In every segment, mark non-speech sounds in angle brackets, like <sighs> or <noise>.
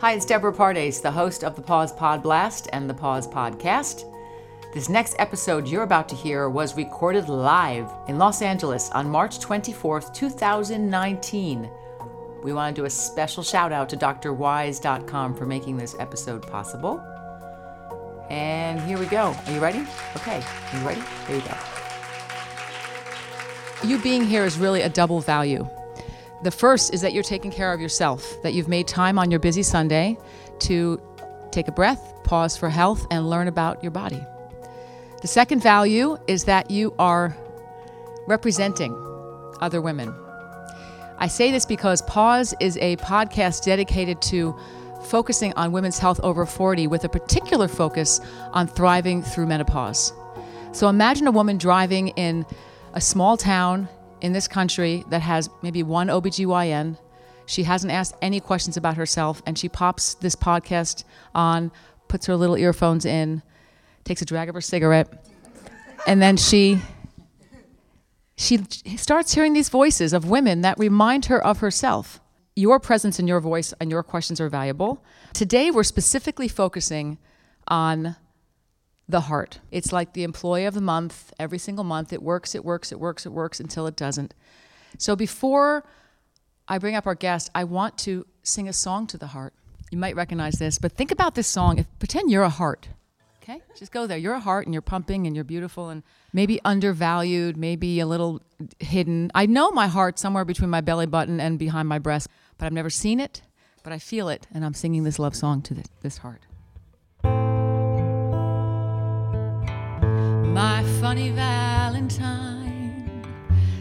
Hi, it's Deborah Pardes, the host of the Pause Pod Blast and the Pause Podcast. This next episode you're about to hear was recorded live in Los Angeles on March 24th, 2019. We want to do a special shout out to drwise.com for making this episode possible. And here we go. Are you ready? Okay. Are you ready? Here we go. You being here is really a double value. The first is that you're taking care of yourself, that you've made time on your busy Sunday to take a breath, pause for health, and learn about your body. The second value is that you are representing other women. I say this because Pause is a podcast dedicated to focusing on women's health over 40 with a particular focus on thriving through menopause. So imagine a woman driving in a small town in this country that has maybe one OBGYN. She hasn't asked any questions about herself, and she pops this podcast on, puts her little earphones in, takes a drag of her cigarette, and then she she starts hearing these voices of women that remind her of herself. Your presence and your voice and your questions are valuable. Today we're specifically focusing on the heart. It's like the employee of the month. Every single month it works, it works, it works, it works until it doesn't. So before I bring up our guest, I want to sing a song to the heart. You might recognize this, but think about this song. If, pretend you're a heart. Okay? Just go there. You're a heart and you're pumping and you're beautiful and maybe undervalued, maybe a little hidden. I know my heart somewhere between my belly button and behind my breast, but I've never seen it, but I feel it and I'm singing this love song to this heart. My funny Valentine,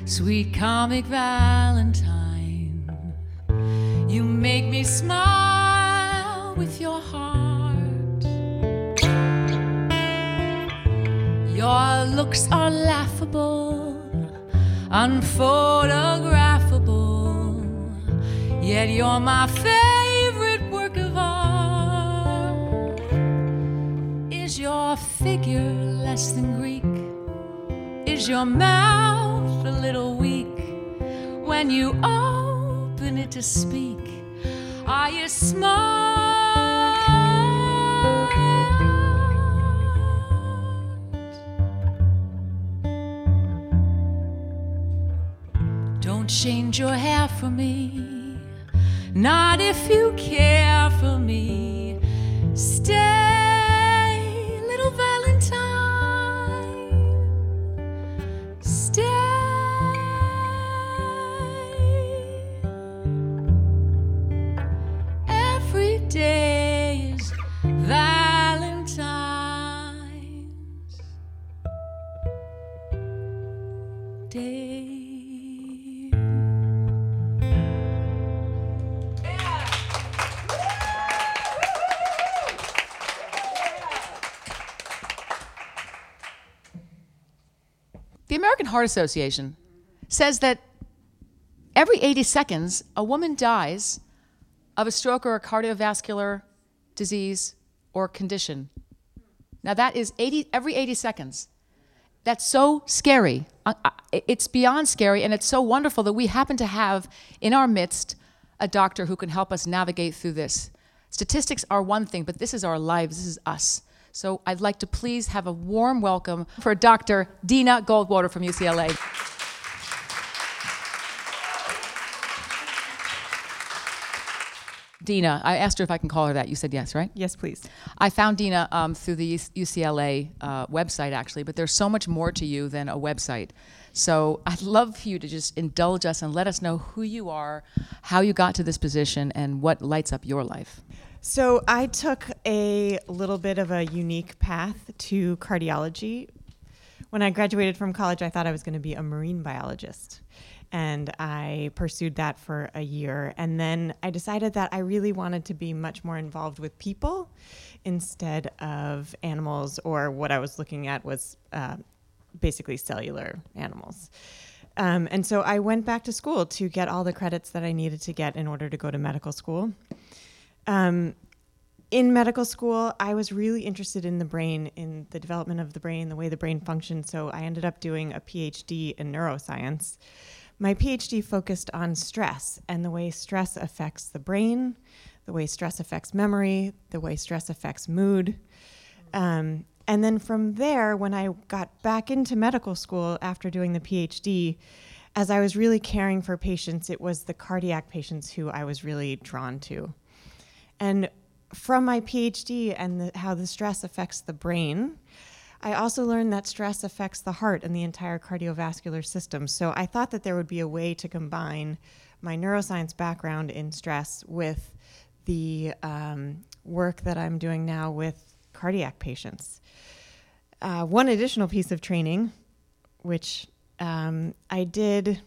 sweet comic Valentine, you make me smile with your heart. Your looks are laughable, unphotographable, yet you're my favorite figure less than Greek? Is your mouth a little weak when you open it to speak? Are you smart? Don't change your hair for me, not if you care for me. Heart Association says that every 80 seconds, a woman dies of a stroke or a cardiovascular disease or condition. Now, that is 80, every 80 seconds. That's so scary. Uh, uh, It's beyond scary, and it's so wonderful that we happen to have in our midst a doctor who can help us navigate through this. Statistics are one thing, but this is our lives, this is us. So I'd like to please have a warm welcome for Dr. Deena Goldwater from UCLA. Deena, I asked her if I can call her that. You said yes, right? Yes, please. I found Deena um, through the UCLA uh, website, actually, but there's so much more to you than a website. So I'd love for you to just indulge us and let us know who you are, how you got to this position, and what lights up your life. So I took a little bit of a unique path to cardiology. When I graduated from college, I thought I was going to be a marine biologist. And I pursued that for a year. And then I decided that I really wanted to be much more involved with people instead of animals, or what I was looking at was uh, basically cellular animals. Um, and so I went back to school to get all the credits that I needed to get in order to go to medical school. Um, in medical school, I was really interested in the brain, in the development of the brain, the way the brain functions. So I ended up doing a PhD in neuroscience. My PhD focused on stress and the way stress affects the brain, the way stress affects memory, the way stress affects mood. Um, and then from there, when I got back into medical school after doing the PhD, as I was really caring for patients, it was the cardiac patients who I was really drawn to. And from my PhD and the, how the stress affects the brain, I also learned that stress affects the heart and the entire cardiovascular system. So I thought that there would be a way to combine my neuroscience background in stress with the um, work that I'm doing now with cardiac patients. Uh, one additional piece of training, which um, I did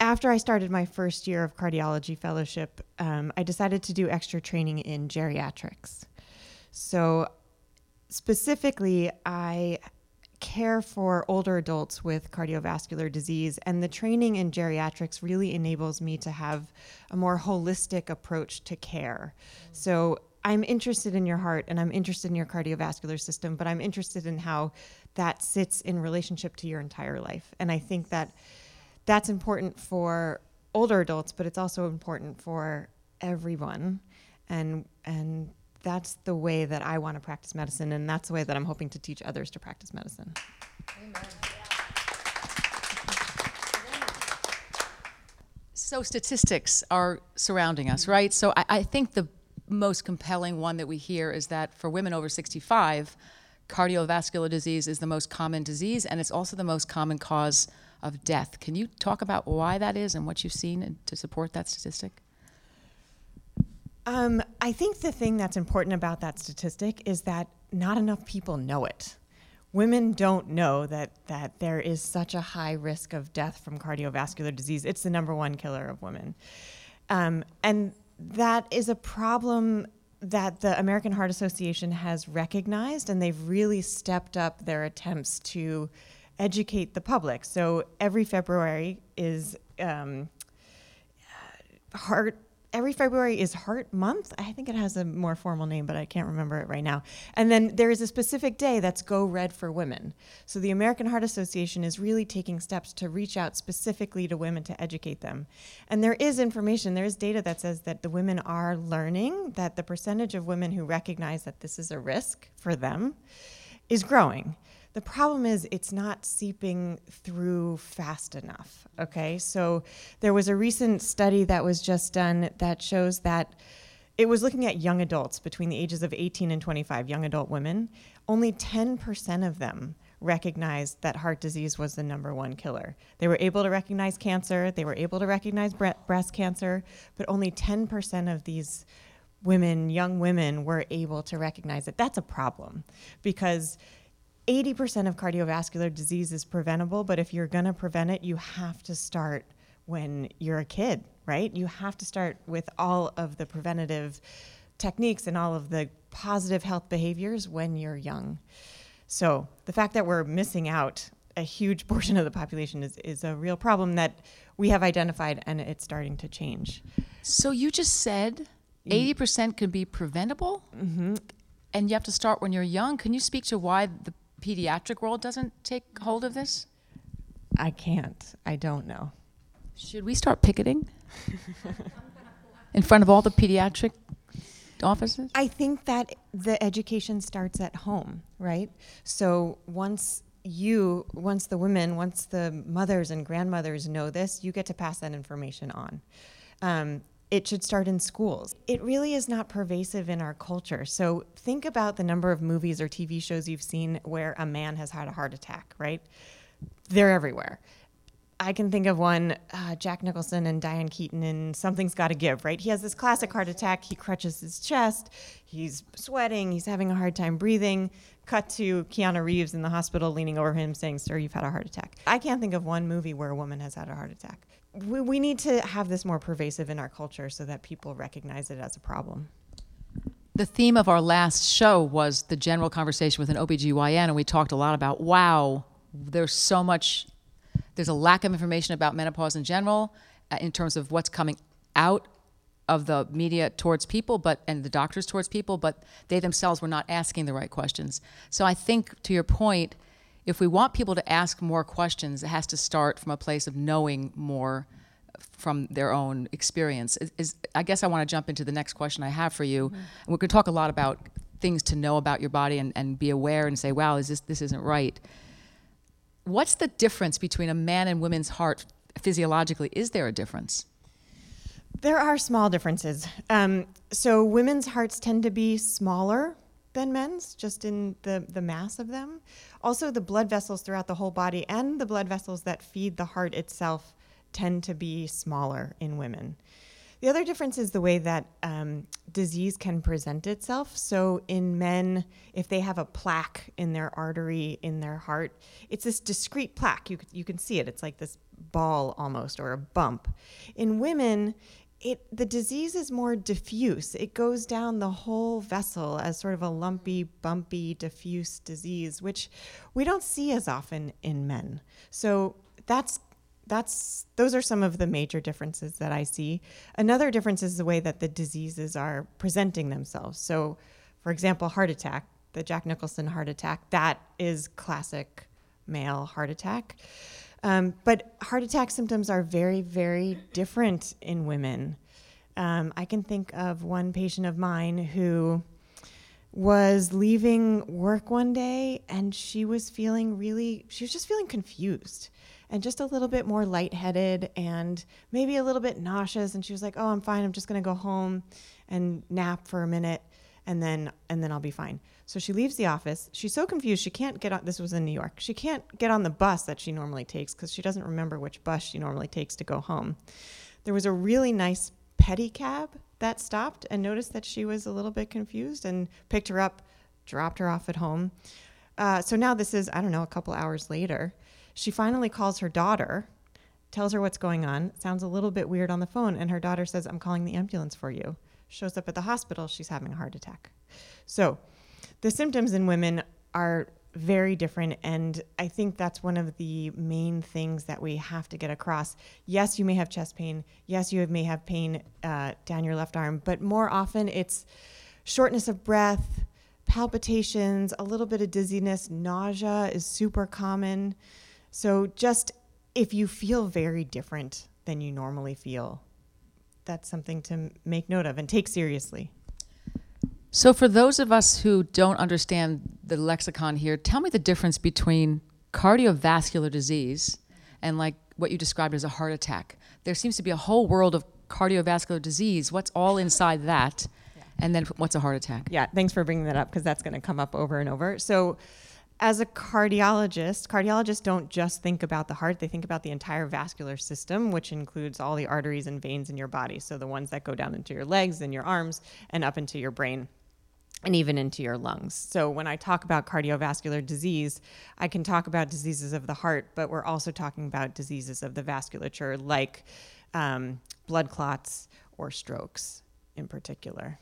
after I started my first year of cardiology fellowship, um, I decided to do extra training in geriatrics. So, specifically, I care for older adults with cardiovascular disease, and the training in geriatrics really enables me to have a more holistic approach to care. So, I'm interested in your heart and I'm interested in your cardiovascular system, but I'm interested in how that sits in relationship to your entire life. And I think that that's important for older adults, but it's also important for everyone. And and that's the way that I want to practice medicine, and that's the way that I'm hoping to teach others to practice medicine. Amen. So statistics are surrounding us, right? So I, I think the most compelling one that we hear is that for women over 65, cardiovascular disease is the most common disease and it's also the most common cause of death. Can you talk about why that is and what you've seen to support that statistic? Um, I think the thing that's important about that statistic is that not enough people know it. Women don't know that, that there is such a high risk of death from cardiovascular disease. It's the number one killer of women. Um, and that is a problem that the American Heart Association has recognized, and they've really stepped up their attempts to educate the public. So every February is um, heart every February is Heart Month. I think it has a more formal name, but I can't remember it right now. And then there is a specific day that's Go Red for Women. So the American Heart Association is really taking steps to reach out specifically to women to educate them. And there is information, there is data that says that the women are learning that the percentage of women who recognize that this is a risk for them is growing. The problem is it's not seeping through fast enough. Okay, so there was a recent study that was just done that shows that it was looking at young adults between the ages of 18 and 25, young adult women. Only 10% of them recognized that heart disease was the number one killer. They were able to recognize cancer, they were able to recognize breast cancer, but only 10% of these women, young women, were able to recognize it. That's a problem because 80% of cardiovascular disease is preventable, but if you're going to prevent it, you have to start when you're a kid, right? You have to start with all of the preventative techniques and all of the positive health behaviors when you're young. So the fact that we're missing out a huge <laughs> portion of the population is, is a real problem that we have identified and it's starting to change. So you just said 80% can be preventable? Mm-hmm. And you have to start when you're young. Can you speak to why the pediatric world doesn't take hold of this? I can't. I don't know. Should we start picketing <laughs> in front of all the pediatric offices? I think that the education starts at home, right? So once you, once the women, once the mothers and grandmothers know this, you get to pass that information on. Um, it should start in schools. It really is not pervasive in our culture. So think about the number of movies or TV shows you've seen where a man has had a heart attack, right? They're everywhere. I can think of one, uh, Jack Nicholson and Diane Keaton in Something's Gotta Give, right? He has this classic heart attack. He crutches his chest. He's sweating. He's having a hard time breathing. Cut to Keanu Reeves in the hospital leaning over him saying, Sir, you've had a heart attack. I can't think of one movie where a woman has had a heart attack we, we need to have this more pervasive in our culture so that people recognize it as a problem. The theme of our last show was the general conversation with an OBGYN, and we talked a lot about wow, there's so much, there's a lack of information about menopause in general uh, in terms of what's coming out of the media towards people but and the doctors towards people but they themselves were not asking the right questions so i think to your point if we want people to ask more questions, it has to start from a place of knowing more from their own experience. Is, is I guess I want to jump into the next question I have for you. And we're going to talk a lot about things to know about your body and, and be aware and say, wow, is this this isn't right. What's the difference between a man and woman's heart physiologically? Is there a difference? There are small differences. Um, so women's hearts tend to be smaller than men's, just in the, the mass of them. Also, the blood vessels throughout the whole body and the blood vessels that feed the heart itself tend to be smaller in women. The other difference is the way that um, disease can present itself. So, in men, if they have a plaque in their artery in their heart, it's this discrete plaque. You, you can see it. It's like this ball almost or a bump. In women, it the disease is more diffuse. It goes down the whole vessel as sort of a lumpy, bumpy, diffuse disease, which we don't see as often in men. So that's that's those are some of the major differences that I see. Another difference is the way that the diseases are presenting themselves. So, for example, heart attack, the Jack Nicholson heart attack, that is classic male heart attack. Um, but heart attack symptoms are very, very different in women. Um, I can think of one patient of mine who was leaving work one day and she was feeling really, she was just feeling confused and just a little bit more lightheaded and maybe a little bit nauseous. And she was like, "Oh, I'm fine. I'm just going to go home and nap for a minute, and then and then I'll be fine." So she leaves the office. She's so confused she can't get on. This was in New York. She can't get on the bus that she normally takes because she doesn't remember which bus she normally takes to go home. There was a really nice pedicab that stopped and noticed that she was a little bit confused and picked her up, dropped her off at home. Uh, so now this is I don't know a couple hours later she finally calls her daughter, tells her what's going on. Sounds a little bit weird on the phone. And her daughter says, I'm calling the ambulance for you. Shows up at the hospital. She's having a heart attack. So the symptoms in women are very different. And I think that's one of the main things that we have to get across. Yes, you may have chest pain. Yes, you may have pain uh, down your left arm. But more often, it's shortness of breath, palpitations, a little bit of dizziness, nausea is super common. So just if you feel very different than you normally feel, that's something to make note of and take seriously. So, for those of us who don't understand the lexicon here, tell me the difference between cardiovascular disease and like what you described as a heart attack. There seems to be a whole world of cardiovascular disease. What's all inside that? <laughs> And then what's a heart attack? Yeah, thanks for bringing that up because that's going to come up over and over. So, as a cardiologist, cardiologists don't just think about the heart, they think about the entire vascular system, which includes all the arteries and veins in your body. So the ones that go down into your legs and your arms and up into your brain and even into your lungs. So when I talk about cardiovascular disease, I can talk about diseases of the heart, but we're also talking about diseases of the vasculature like um, blood clots or strokes in particular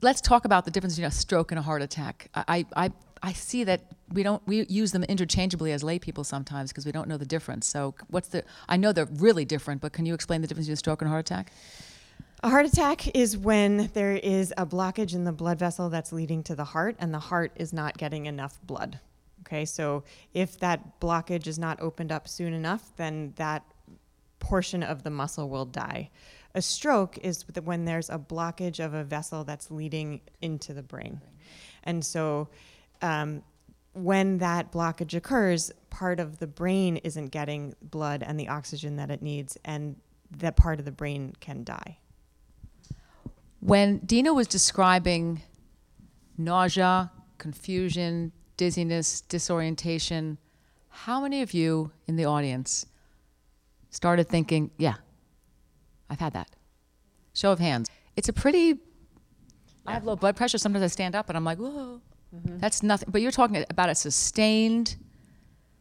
let's talk about the difference between a stroke and a heart attack. I, I, I see that we don't we use them interchangeably as lay people sometimes because we don't know the difference. So what's the? I know they're really different, but can you explain the difference between a stroke and a heart attack? A heart attack is when there is a blockage in the blood vessel that's leading to the heart, and the heart is not getting enough blood. Okay, so if that blockage is not opened up soon enough, then that portion of the muscle will die. A stroke is when there's a blockage of a vessel that's leading into the brain. And so um, when that blockage occurs, part of the brain isn't getting blood and the oxygen that it needs, and that part of the brain can die. When Deena was describing nausea, confusion, dizziness, disorientation, how many of you in the audience started thinking, yeah, I've had that. Show of hands. It's a pretty. Yeah. I have low blood pressure. Sometimes I stand up and I'm like, whoa. Mm-hmm. That's nothing. But you're talking about a sustained.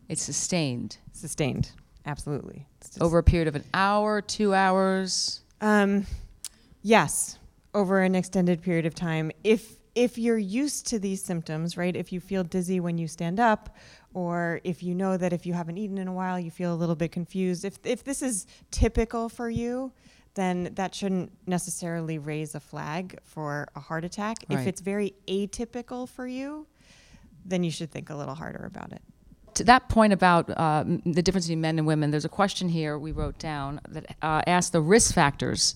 It's sustained. Sustained. Absolutely. Over a period of an hour, two hours. Um, yes, over an extended period of time. If if you're used to these symptoms, right? If you feel dizzy when you stand up, or if you know that if you haven't eaten in a while, you feel a little bit confused. If if this is typical for you, then that shouldn't necessarily raise a flag for a heart attack. Right. If it's very atypical for you, then you should think a little harder about it. to that point about uh, the difference between men and women, there's a question here we wrote down that uh, asks the risk factors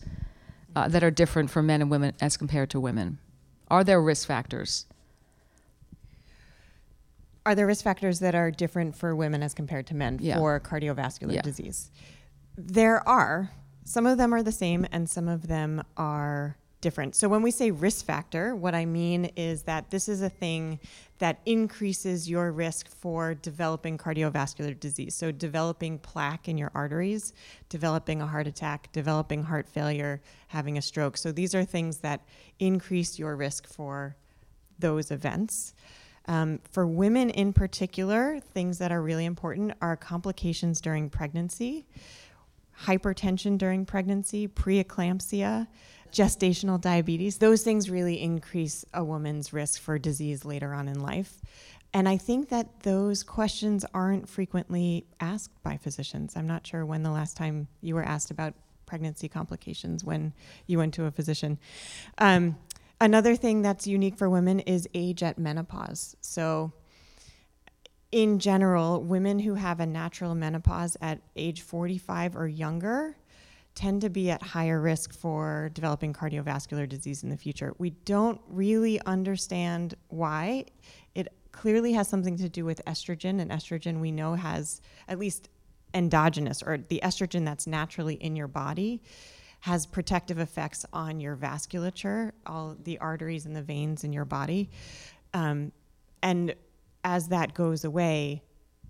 uh, that are different for men and women as compared to women. Are there risk factors? Are there risk factors that are different for women as compared to men Yeah. for cardiovascular Yeah. disease? There are. Some of them are the same and some of them are different. So when we say risk factor, what I mean is that this is a thing that increases your risk for developing cardiovascular disease. So developing plaque in your arteries, developing a heart attack, developing heart failure, having a stroke. So these are things that increase your risk for those events. Um, for women in particular, things that are really important are complications during pregnancy, hypertension during pregnancy, preeclampsia, gestational diabetes. Those things really increase a woman's risk for disease later on in life. And I think that those questions aren't frequently asked by physicians. I'm not sure when the last time you were asked about pregnancy complications when you went to a physician. Um, another thing that's unique for women is age at menopause. So, in general, women who have a natural menopause at age 45 or younger tend to be at higher risk for developing cardiovascular disease in the future. We don't really understand why. It clearly has something to do with estrogen, and estrogen we know has at least endogenous or the estrogen that's naturally in your body has protective effects on your vasculature, all the arteries and the veins in your body. Um, and as that goes away,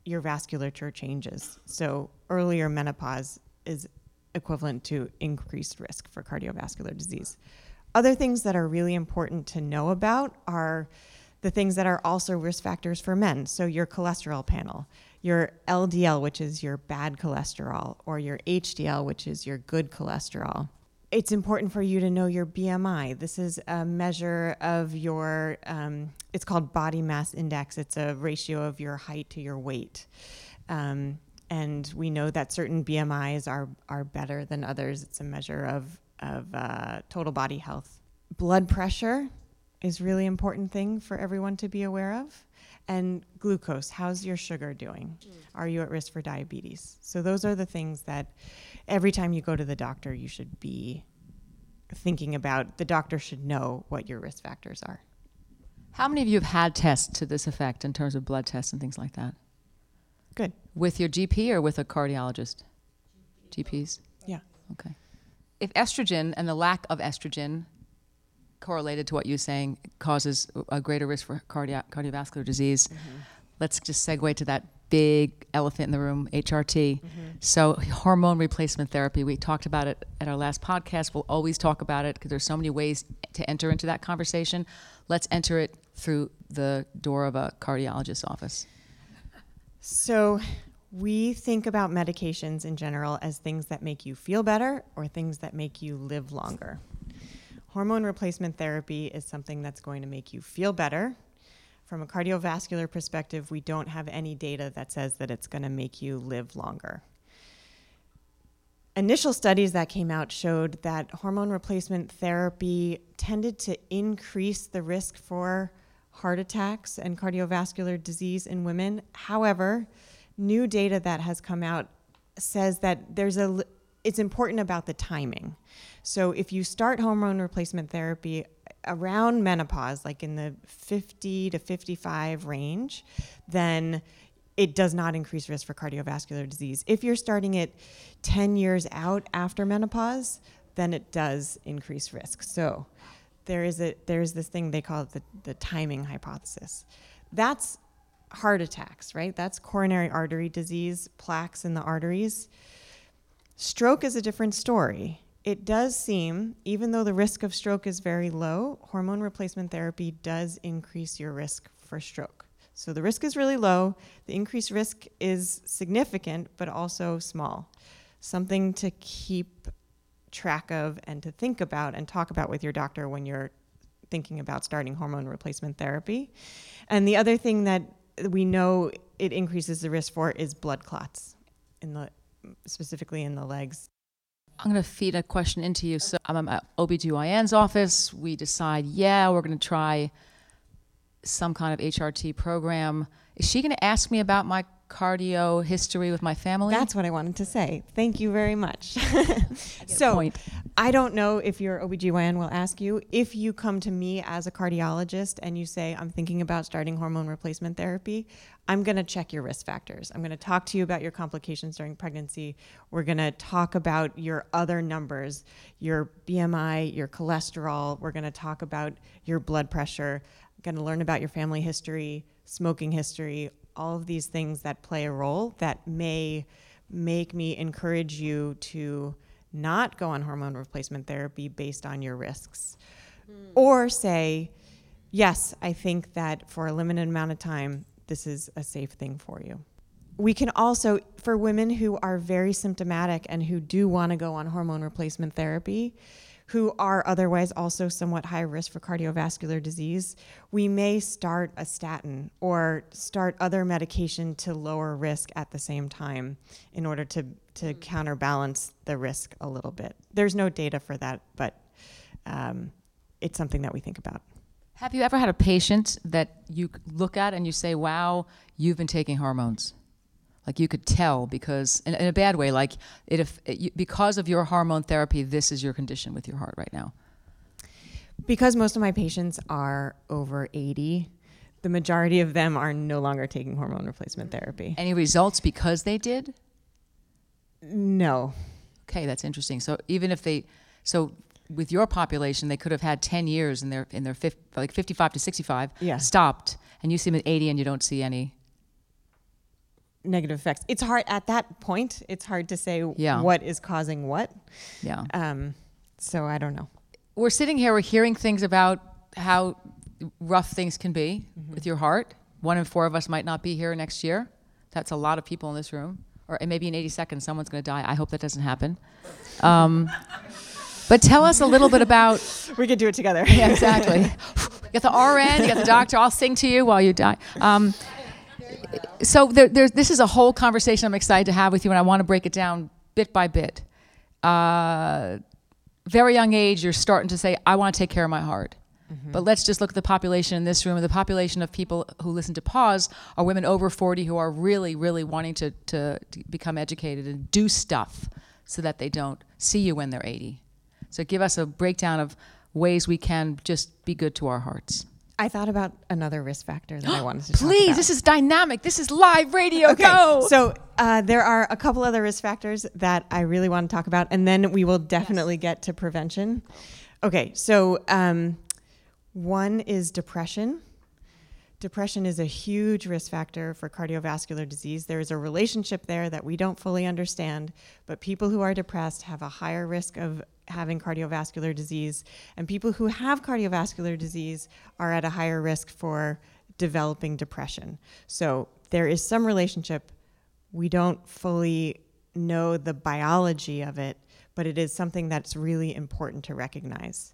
your vasculature changes. So earlier menopause is equivalent to increased risk for cardiovascular disease. Other things that are really important to know about are the things that are also risk factors for men. So your cholesterol panel, your LDL, which is your bad cholesterol, or your HDL, which is your good cholesterol. It's important for you to know your BMI. This is a measure of your, um, it's called body mass index. It's a ratio of your height to your weight. Um, and we know that certain BMIs are, are better than others. It's a measure of, of uh, total body health. Blood pressure is really important thing for everyone to be aware of. And glucose, how's your sugar doing? Are you at risk for diabetes? So those are the things that every time you go to the doctor, you should be thinking about. The doctor should know what your risk factors are. How many of you have had tests to this effect in terms of blood tests and things like that? Good. With your GP or with a cardiologist? GPs? Yeah. Okay. If estrogen and the lack of estrogen correlated to what you're saying causes a greater risk for cardio- cardiovascular disease, mm-hmm. let's just segue to that big elephant in the room, HRT. Mm-hmm. So, hormone replacement therapy, we talked about it at our last podcast. We'll always talk about it because there's so many ways to enter into that conversation. Let's enter it through the door of a cardiologist's office. So we think about medications in general as things that make you feel better or things that make you live longer. Hormone replacement therapy is something that's going to make you feel better. From a cardiovascular perspective, we don't have any data that says that it's going to make you live longer. Initial studies that came out showed that hormone replacement therapy tended to increase the risk for heart attacks and cardiovascular disease in women. However, new data that has come out says that there's a it's important about the timing. So if you start hormone replacement therapy around menopause, like in the 50 to 55 range, then it does not increase risk for cardiovascular disease. If you're starting it 10 years out after menopause, then it does increase risk. So there is a there's this thing they call it the, the timing hypothesis. That's heart attacks, right? That's coronary artery disease, plaques in the arteries. Stroke is a different story. It does seem, even though the risk of stroke is very low, hormone replacement therapy does increase your risk for stroke. So the risk is really low. The increased risk is significant, but also small. Something to keep track of and to think about and talk about with your doctor when you're thinking about starting hormone replacement therapy. And the other thing that we know it increases the risk for is blood clots in the specifically in the legs. I'm going to feed a question into you. So I'm at OBGYN's office. We decide, yeah, we're going to try some kind of HRT program. Is she going to ask me about my cardio history with my family. That's what I wanted to say. Thank you very much. <laughs> <laughs> so. I don't know if your OBGYN will ask you if you come to me as a cardiologist and you say, I'm thinking about starting hormone replacement therapy, I'm going to check your risk factors. I'm going to talk to you about your complications during pregnancy. We're going to talk about your other numbers, your BMI, your cholesterol. We're going to talk about your blood pressure. I'm going to learn about your family history, smoking history, all of these things that play a role that may make me encourage you to not go on hormone replacement therapy based on your risks. Hmm. Or say, yes, I think that for a limited amount of time, this is a safe thing for you. We can also, for women who are very symptomatic and who do want to go on hormone replacement therapy, who are otherwise also somewhat high risk for cardiovascular disease, we may start a statin or start other medication to lower risk at the same time in order to, to counterbalance the risk a little bit. There's no data for that, but um, it's something that we think about. Have you ever had a patient that you look at and you say, wow, you've been taking hormones? Like you could tell because, in, in a bad way, like it, if, it, you, because of your hormone therapy, this is your condition with your heart right now. Because most of my patients are over 80, the majority of them are no longer taking hormone replacement therapy. Any results because they did? No. Okay, that's interesting. So even if they, so with your population, they could have had 10 years in their, in their fif, like 55 to 65, Yeah. stopped, and you see them at 80 and you don't see any. Negative effects. It's hard at that point. It's hard to say Yeah. what is causing what. Yeah. Um, so I don't know. we're sitting here, we're hearing things about how rough things can be with your heart. One in four of us might not be here next year. That's a lot of people in this room. Or maybe in 80 seconds, someone's going to die. I hope that doesn't happen. Um, but tell us a little bit about. <laughs> We could do it together. Yeah, exactly. <laughs> you got the RN, you got the doctor. I'll sing to you while you die. Um, so there, there's, this is a whole conversation I'm excited to have with you, and I want to break it down bit by bit. Uh, very young age, you're starting to say, I want to take care of my heart. But let's just look at the population in this room. The population of people who listen to Pause are women over 40 who are really, really wanting to, to, to become educated and do stuff so that they don't see you when they're 80. So give us a breakdown of ways we can just be good to our hearts. I thought about another risk factor that I <gasps> wanted to talk Please, this is dynamic. This is live radio. Okay, Go. so uh, there are a couple other risk factors that I really want to talk about, and then we will definitely get to prevention. Okay, so um, one is depression. Depression is a huge risk factor for cardiovascular disease. There is a relationship there that we don't fully understand, but people who are depressed have a higher risk of having cardiovascular disease, and people who have cardiovascular disease are at a higher risk for developing depression. So there is some relationship. We don't fully know the biology of it, but it is something that's really important to recognize.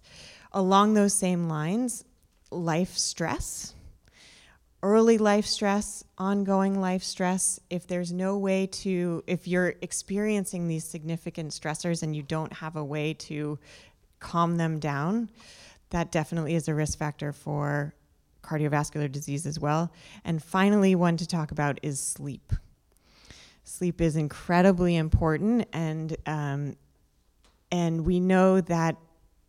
Along those same lines, life stress, early life stress, ongoing life stress, if there's no way to, if you're experiencing these significant stressors and you don't have a way to calm them down, that definitely is a risk factor for cardiovascular disease as well. And finally, one to talk about is sleep. Sleep is incredibly important, and um, and we know that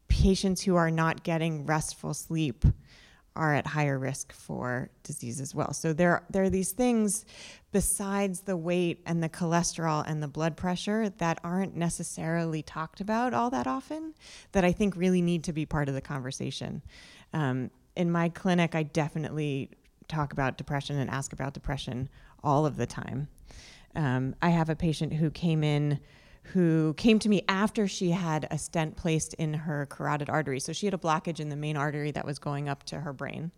patients who are not getting restful sleep are at higher risk for disease as well. So there, there are these things besides the weight and the cholesterol and the blood pressure that aren't necessarily talked about all that often that I think really need to be part of the conversation. Um, in my clinic, I definitely talk about depression and ask about depression all of the time. Um, I have a patient who came in who came to me after she had a stent placed in her carotid artery. So she had a blockage in the main artery that was going up to her brain.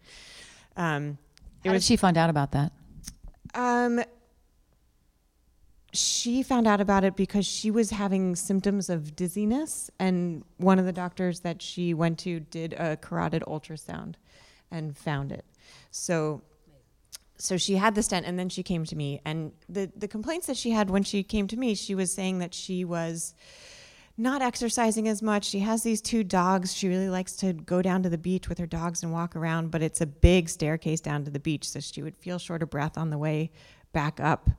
Um, How did she find out about that? um, she found out about it because she was having symptoms of dizziness, and one of the doctors that she went to did a carotid ultrasound and found it. So, so she had the stent, and then she came to me. And the the complaints that she had when she came to me, she was saying that she was not exercising as much. She has these two dogs. She really likes to go down to the beach with her dogs and walk around, but it's a big staircase down to the beach, so she would feel short of breath on the way back up.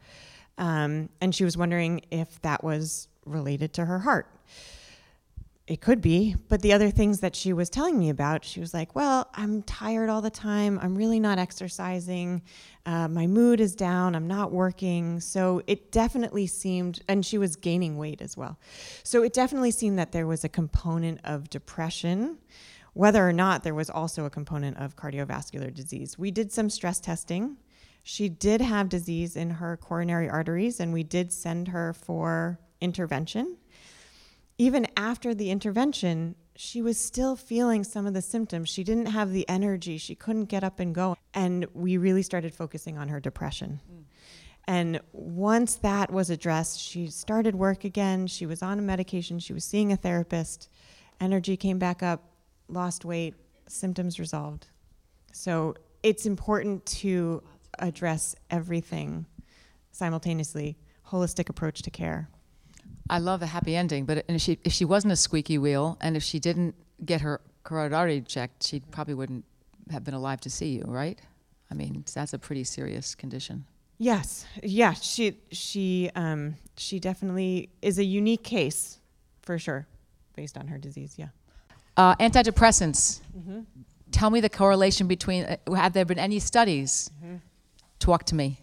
Um, and she was wondering if that was related to her heart. It could be, but the other things that she was telling me about, she was like, Well, I'm tired all the time. I'm really not exercising. Uh, my mood is down. I'm not working. So it definitely seemed, and she was gaining weight as well. So it definitely seemed that there was a component of depression, whether or not there was also a component of cardiovascular disease. We did some stress testing. She did have disease in her coronary arteries, and we did send her for intervention. Even after the intervention, she was still feeling some of the symptoms. She didn't have the energy. She couldn't get up and go. And we really started focusing on her depression. Mm. And once that was addressed, she started work again. She was on a medication. She was seeing a therapist. Energy came back up, lost weight, symptoms resolved. So it's important to address everything simultaneously, holistic approach to care. I love a happy ending, but if she if she wasn't a squeaky wheel and if she didn't get her carotid artery checked, she probably wouldn't have been alive to see you, right? I mean, that's a pretty serious condition. Yes, yeah. She she um, she definitely is a unique case, for sure, based on her disease. Yeah. Uh, antidepressants. Mm-hmm. Tell me the correlation between. Uh, have there been any studies? Mm-hmm. Talk to me.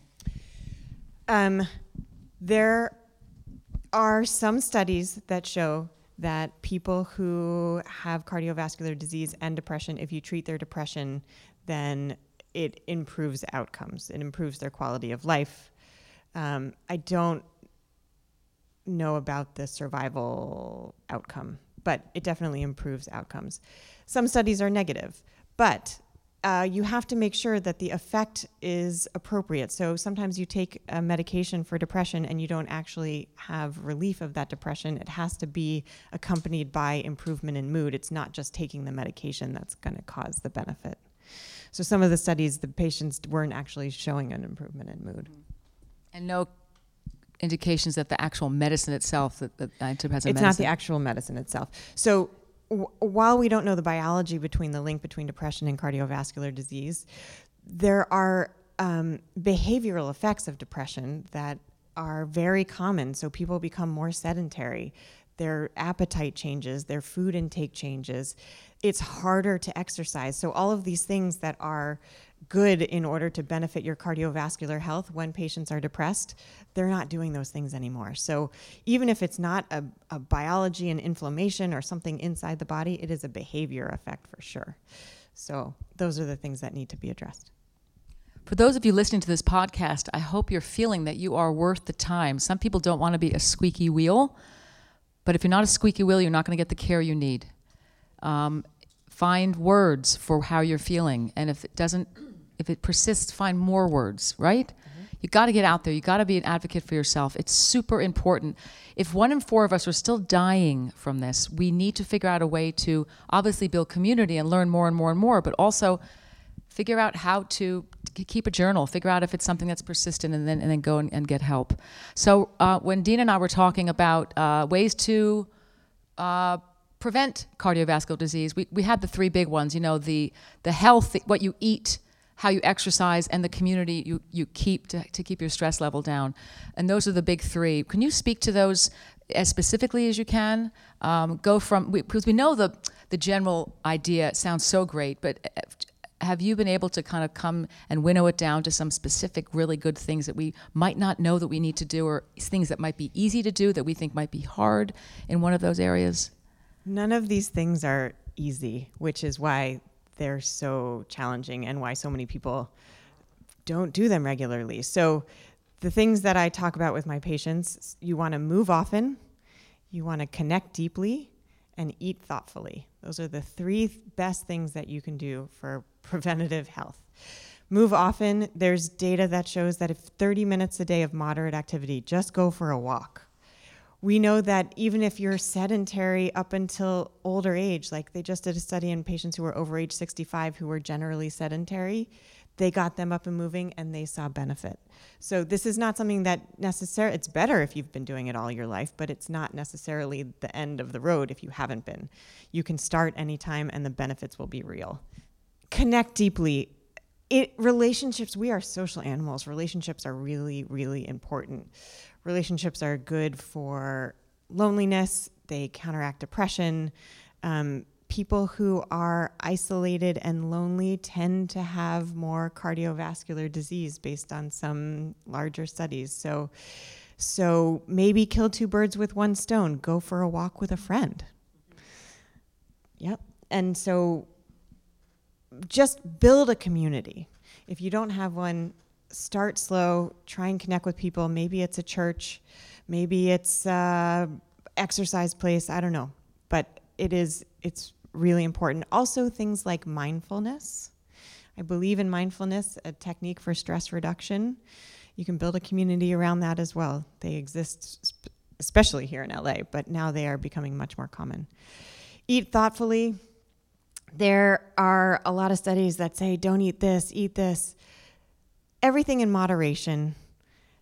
Um, there are some studies that show that people who have cardiovascular disease and depression, if you treat their depression, then it improves outcomes. It improves their quality of life. Um, I don't know about the survival outcome, but it definitely improves outcomes. Some studies are negative, but uh, you have to make sure that the effect is appropriate. So sometimes you take a medication for depression and you don't actually have relief of that depression. It has to be accompanied by improvement in mood. It's not just taking the medication that's going to cause the benefit. So some of the studies, the patients weren't actually showing an improvement in mood. And no indications that the actual medicine itself, that the antidepressant It's medicine. not the actual medicine itself. So while we don't know the biology between the link between depression and cardiovascular disease, there are um, behavioral effects of depression that are very common. So people become more sedentary, their appetite changes, their food intake changes. It's harder to exercise. So, all of these things that are good in order to benefit your cardiovascular health when patients are depressed, they're not doing those things anymore. So even if it's not a, a, biology and inflammation or something inside the body, it is a behavior effect for sure. So those are the things that need to be addressed. For those of you listening to this podcast, I hope you're feeling that you are worth the time. Some people don't want to be a squeaky wheel, but if you're not a squeaky wheel, you're not going to get the care you need. Um, find words for how you're feeling, and if it doesn't if it persists, find more words, right? Mm-hmm. You got to get out there. You got to be an advocate for yourself. It's super important. If one in four of us are still dying from this, we need to figure out a way to obviously build community and learn more and more and more, but also figure out how to keep a journal, figure out if it's something that's persistent, and then and then go and, and get help. So uh, when Dean and I were talking about uh, ways to uh, prevent cardiovascular disease, we, we had the three big ones. You know, the the health, what you eat how you exercise, and the community you, you keep to, to keep your stress level down. And those are the big three. Can you speak to those as specifically as you can? Um, go from, because we know the, the general idea sounds so great, but uh, have you been able to kind of come and winnow it down to some specific really good things that we might not know that we need to do or things that might be easy to do that we think might be hard in one of those areas none of these things are easy which is why they're so challenging and why so many people don't do them regularly. So, the things that I talk about with my patients you want to move often, you want to connect deeply, and eat thoughtfully. Those are the three best things that you can do for <laughs> preventative health. Move often, there's data that shows that if 30 minutes a day of moderate activity, just go for a walk we know that even if you're sedentary up until older age, like they just did a study in patients who were over age 65 who were generally sedentary, they got them up and moving and they saw benefit. So this is not something that necessarily it's better if you've been doing it all your life, but it's not necessarily the end of the road if you haven't been. You can start anytime and the benefits will be real. Connect deeply. it relationships we are social animals relationships are really really important relationships are good for loneliness they counteract depression. Um, people who are isolated and lonely tend to have more cardiovascular disease based on some larger studies. So so maybe kill two birds with one stone. Go for a walk with a friend. Yep. And so just build a community. If you don't have one, start slow, try and connect with people. Maybe it's a church, maybe it's a exercise place, I don't know. But it is it's really important. Also things like mindfulness. I believe in mindfulness, a technique for stress reduction. You can build a community around that as well. They exist especially here in LA, but now they are becoming much more common. Eat thoughtfully, there are a lot of studies that say don't eat this, eat this. Everything in moderation.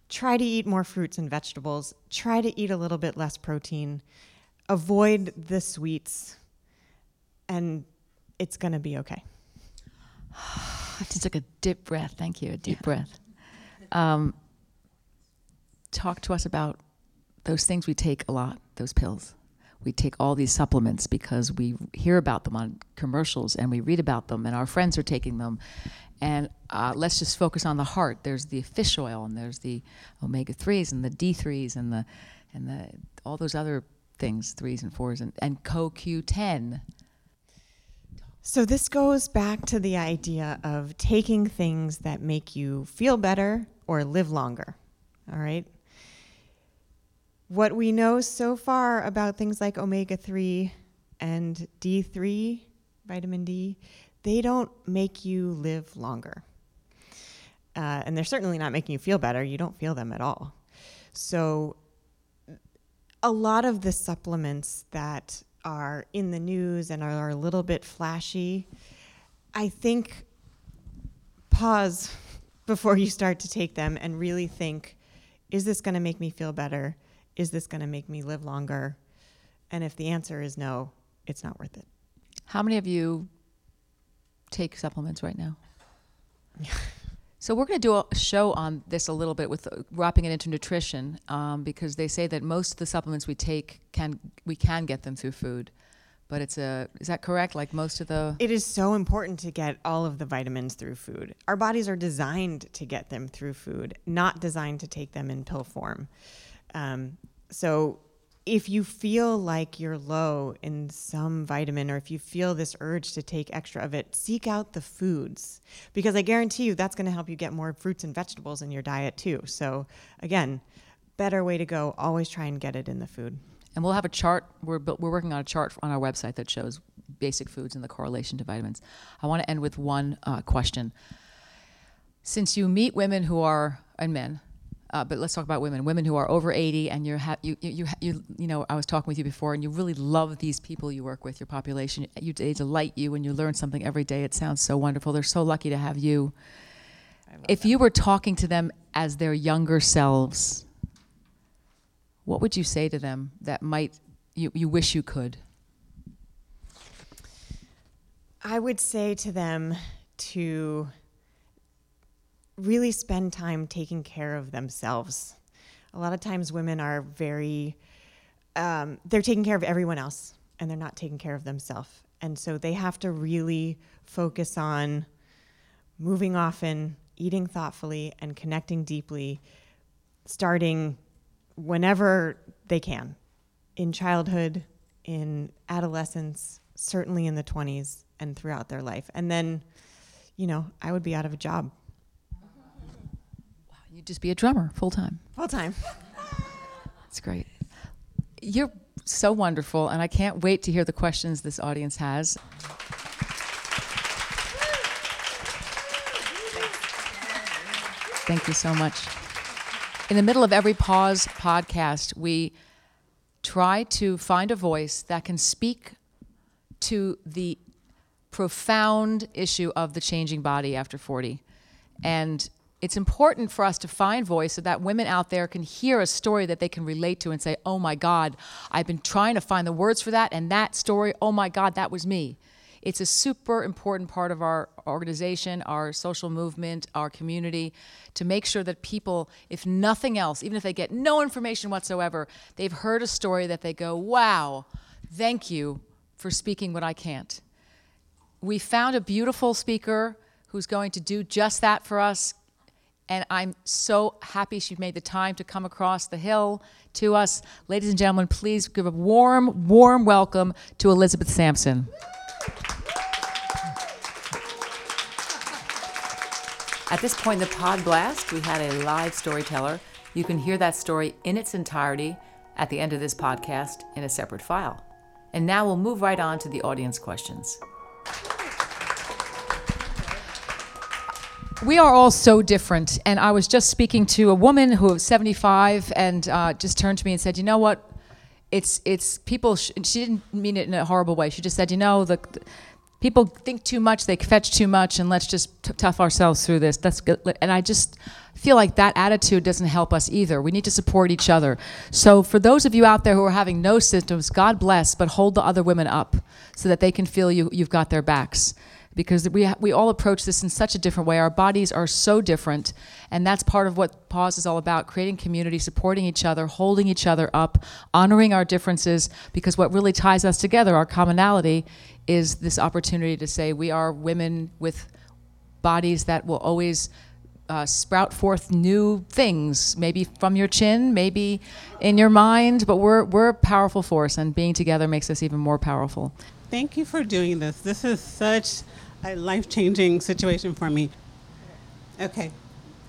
Try to eat more fruits and vegetables. Try to eat a little bit less protein. Avoid the sweets, and it's going to be okay. <sighs> I just took a deep breath. Thank you. A deep yeah. breath. Um, talk to us about those things we take a lot, those pills we take all these supplements because we hear about them on commercials and we read about them and our friends are taking them. And uh, let's just focus on the heart. There's the fish oil and there's the omega-3s and the d3s and the and the all those other things threes and fours and, and coq10 so this goes back to the idea of taking things that make you feel better or live longer. All right what we know so far about things like omega 3 and D3, vitamin D, they don't make you live longer. Uh, and they're certainly not making you feel better. You don't feel them at all. So, a lot of the supplements that are in the news and are a little bit flashy, I think pause <laughs> before you start to take them and really think is this going to make me feel better? Is this going to make me live longer? And if the answer is no, it's not worth it. How many of you take supplements right now? <laughs> so we're going to do a show on this a little bit with uh, wrapping it into nutrition um, because they say that most of the supplements we take can we can get them through food but it's a is that correct like most of the it is so important to get all of the vitamins through food our bodies are designed to get them through food not designed to take them in pill form um, so if you feel like you're low in some vitamin or if you feel this urge to take extra of it, seek out the foods because I guarantee you that's going to help you get more fruits and vegetables in your diet too. So again, better way to go, always try and get it in the food. And we'll have a chart. We're we're working on a chart on our website that shows basic foods and the correlation to vitamins. I want to end with one uh, question. Since you meet women who are and men uh, but let's talk about women. Women who are over 80, and you're ha- you, you, you, you, you know, I was talking with you before, and you really love these people you work with, your population. You, they delight you, and you learn something every day. It sounds so wonderful. They're so lucky to have you. If that. you were talking to them as their younger selves, what would you say to them that might you, you wish you could? I would say to them to really spend time taking care of themselves. A lot of times, women are very, um, they're taking care of everyone else and they're not taking care of themselves. And so they have to really focus on moving often, eating thoughtfully, and connecting deeply, starting whenever they can in childhood, in adolescence, certainly in the 20s, and throughout their life. And then, you know, I would be out of a job just be a drummer full time. Full time. That's great. You're so wonderful, and I can't wait to hear the questions this audience has. Thank you so much. In the middle of every pause podcast, we try to find a voice that can speak to the profound issue of the changing body after 40. And it's important for us to find voice so that women out there can hear a story that they can relate to and say, oh my God, I've been trying to find the words for that, and that story, oh my God, that was me. It's a super important part of our organization, our social movement, our community, to make sure that people, if nothing else, even if they get no information whatsoever, they've heard a story that they go, wow, thank you for speaking what I can't. We found a beautiful speaker who's going to do just that for us. And I'm so happy she made the time to come across the hill to us. Ladies and gentlemen, please give a warm, warm welcome to Elizabeth Sampson. At this point in the Pod Blast, we had a live storyteller. You can hear that story in its entirety at the end of this podcast in a separate file. And now we'll move right on to the audience questions. We are all so different. And I was just speaking to a woman who was 75 and uh, just turned to me and said, You know what? It's, it's people, sh-, she didn't mean it in a horrible way. She just said, You know, the, the people think too much, they fetch too much, and let's just t- tough ourselves through this. That's good. And I just feel like that attitude doesn't help us either. We need to support each other. So for those of you out there who are having no symptoms, God bless, but hold the other women up so that they can feel you, you've got their backs because we, we all approach this in such a different way. Our bodies are so different, and that's part of what Pause is all about creating community, supporting each other, holding each other up, honoring our differences, because what really ties us together, our commonality, is this opportunity to say we are women with bodies that will always uh, sprout forth new things, maybe from your chin, maybe in your mind, but we're, we're a powerful force, and being together makes us even more powerful. Thank you for doing this. This is such a life changing situation for me. Okay.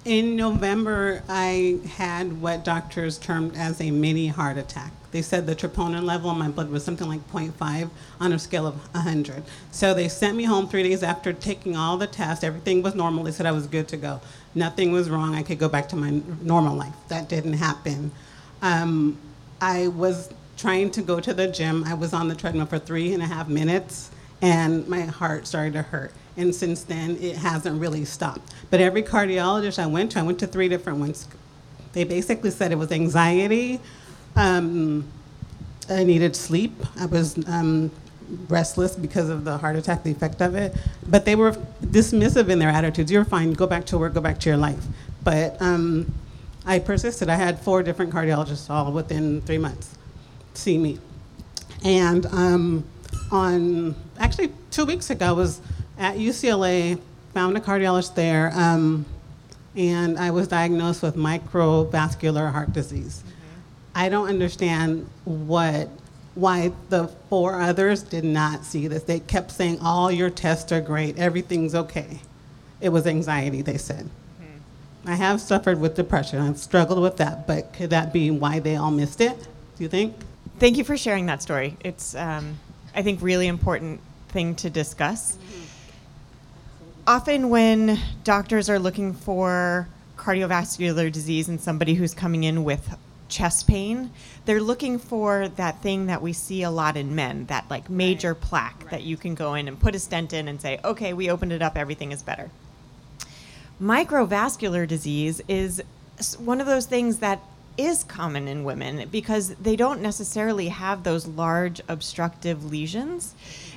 In November, I had what doctors termed as a mini heart attack. They said the troponin level in my blood was something like 0.5 on a scale of 100. So they sent me home three days after taking all the tests. Everything was normal. They said I was good to go. Nothing was wrong. I could go back to my normal life. That didn't happen. Um, I was trying to go to the gym. I was on the treadmill for three and a half minutes and my heart started to hurt. And since then, it hasn't really stopped. But every cardiologist I went to, I went to three different ones. They basically said it was anxiety. Um, I needed sleep. I was um, restless because of the heart attack, the effect of it. But they were dismissive in their attitudes. You're fine. Go back to work. Go back to your life. But um, I persisted. I had four different cardiologists all within three months see me. And um, on actually two weeks ago, I was at UCLA, found a cardiologist there, um, and I was diagnosed with microvascular heart disease. Mm-hmm. I don't understand what why the four others did not see this. They kept saying all your tests are great, everything's okay. It was anxiety, they said. Mm-hmm. I have suffered with depression. I've struggled with that, but could that be why they all missed it? Do you think? Thank you for sharing that story. It's um, I think, really important thing to discuss. Mm-hmm. Often, when doctors are looking for cardiovascular disease in somebody who's coming in with chest pain, they're looking for that thing that we see a lot in men, that like major right. plaque right. that you can go in and put a stent in and say, okay, we opened it up, everything is better. Microvascular disease is one of those things that is common in women because they don't necessarily have those large obstructive lesions.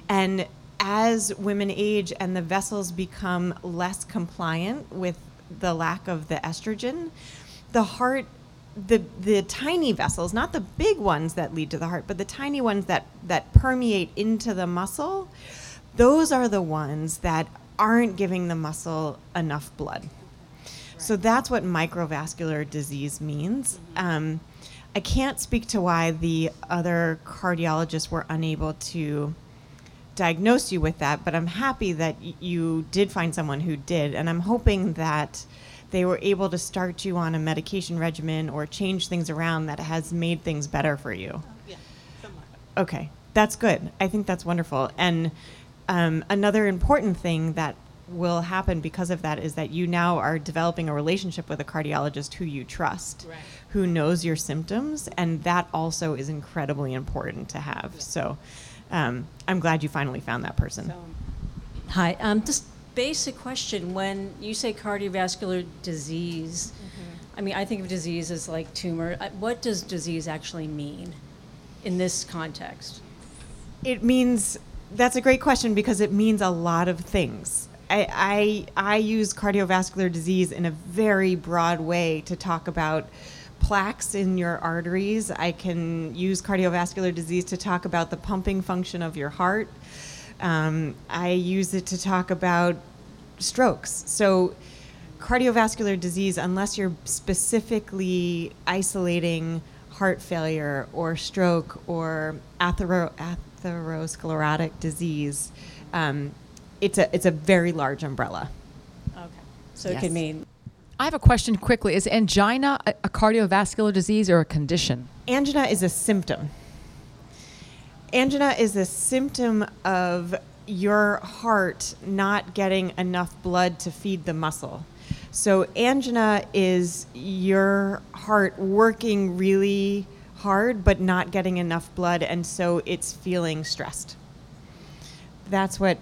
And as women age and the vessels become less compliant with the lack of the estrogen, the heart the the tiny vessels, not the big ones that lead to the heart, but the tiny ones that that permeate into the muscle, those are the ones that aren't giving the muscle enough blood. So that's what microvascular disease means. Um, I can't speak to why the other cardiologists were unable to diagnose you with that, but I'm happy that y- you did find someone who did, and I'm hoping that they were able to start you on a medication regimen or change things around that has made things better for you. Yeah, okay, that's good. I think that's wonderful. And um, another important thing that will happen because of that is that you now are developing a relationship with a cardiologist who you trust, right. who knows your symptoms, and that also is incredibly important to have. Yeah. So um, I'm glad you finally found that person. So, Hi, um, just basic question. When you say cardiovascular disease, mm-hmm. I mean, I think of disease as like tumor. Uh, what does disease actually mean in this context? It means That's a great question because it means a lot of things. I, I, I use cardiovascular disease in a very broad way to talk about plaques in your arteries. I can use cardiovascular disease to talk about the pumping function of your heart. Um, I use it to talk about strokes. So, cardiovascular disease, unless you're specifically isolating heart failure or stroke or athero- atherosclerotic disease, um, it's a it's a very large umbrella. Okay. So it Yes. could mean I have a question quickly. Is angina a, a cardiovascular disease or a condition? Angina is a symptom. Angina is a symptom of your heart not getting enough blood to feed the muscle. So, angina is your heart working really hard but not getting enough blood, and so it's feeling stressed. That's what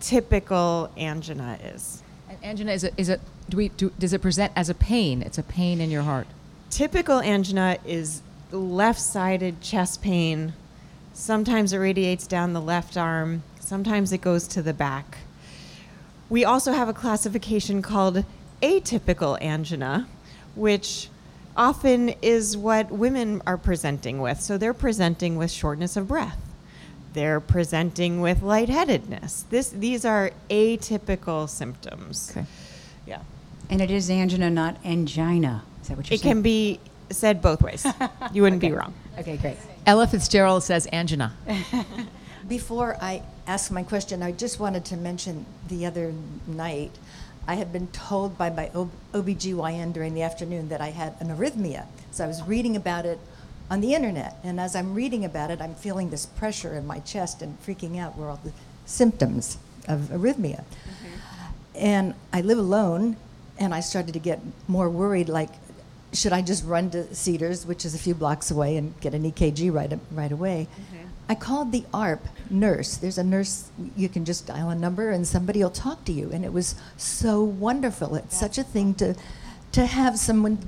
typical angina is. And angina is a, is a do we do, does it present as a pain? It's a pain in your heart. Typical angina is left sided chest pain. Sometimes it radiates down the left arm, sometimes it goes to the back. We also have a classification called atypical angina, which often is what women are presenting with. So they're presenting with shortness of breath. They're presenting with lightheadedness. This, these are atypical symptoms. Okay. Yeah. And it is angina, not angina. Is that what you're It saying? can be said both ways. <laughs> You wouldn't be wrong. Okay, great. Ella Fitzgerald says angina. <laughs> Before I ask my question, I just wanted to mention the other night, I had been told by my OB- OBGYN during the afternoon that I had an arrhythmia. So I was reading about it on the internet. And as I'm reading about it, I'm feeling this pressure in my chest and freaking out were all the symptoms of arrhythmia. Mm-hmm. And I live alone, and I started to get more worried like, should I just run to Cedars, which is a few blocks away, and get an EKG right, right away? Mm-hmm. I called the ARP nurse. There's a nurse, you can just dial a number and somebody will talk to you. And it was so wonderful. It's such a thing to, to have someone,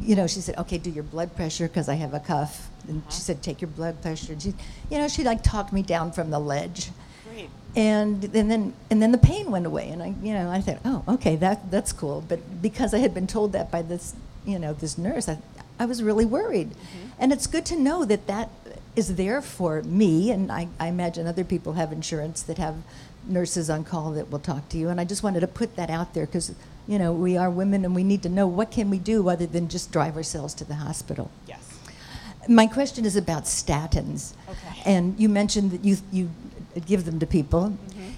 you know, she said, okay, do your blood pressure because I have a cuff. And she uh-huh. said, take your blood pressure. And she, you know, she like talked me down from the ledge Great. and and then and then the pain went away and i you know i thought oh okay that that's cool but because i had been told that by this you know this nurse i, I was really worried mm-hmm. and it's good to know that that is there for me and I, I imagine other people have insurance that have nurses on call that will talk to you and i just wanted to put that out there because you know we are women and we need to know what can we do other than just drive ourselves to the hospital Yes. my question is about statins. Okay. And you mentioned that you you give them to people, Mhm.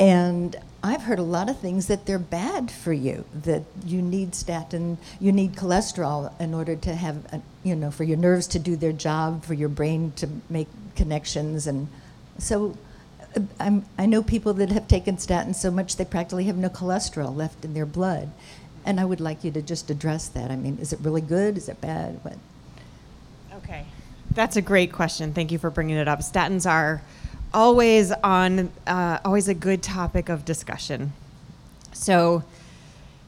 and I've heard a lot of things that they're bad for you. That you need statin, you need cholesterol in order to have, a, you know, for your nerves to do their job, for your brain to make connections, and so. I'm, I know people that have taken statins so much they practically have no cholesterol left in their blood. And I would like you to just address that. I mean, is it really good? Is it bad? What? Okay. That's a great question. Thank you for bringing it up. Statins are always on, uh, always a good topic of discussion. So,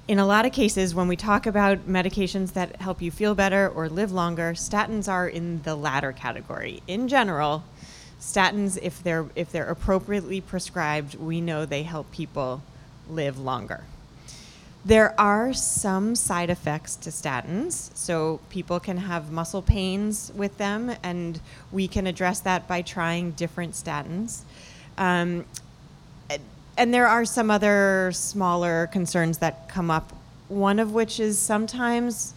in a lot of cases, when we talk about medications that help you feel better or live longer, statins are in the latter category. In general, statins, if they're if they're appropriately prescribed, we know they help people live longer. There are some side effects to statins. So people can have muscle pains with them, and we can address that by trying different statins. Um, and there are some other smaller concerns that come up, one of which is sometimes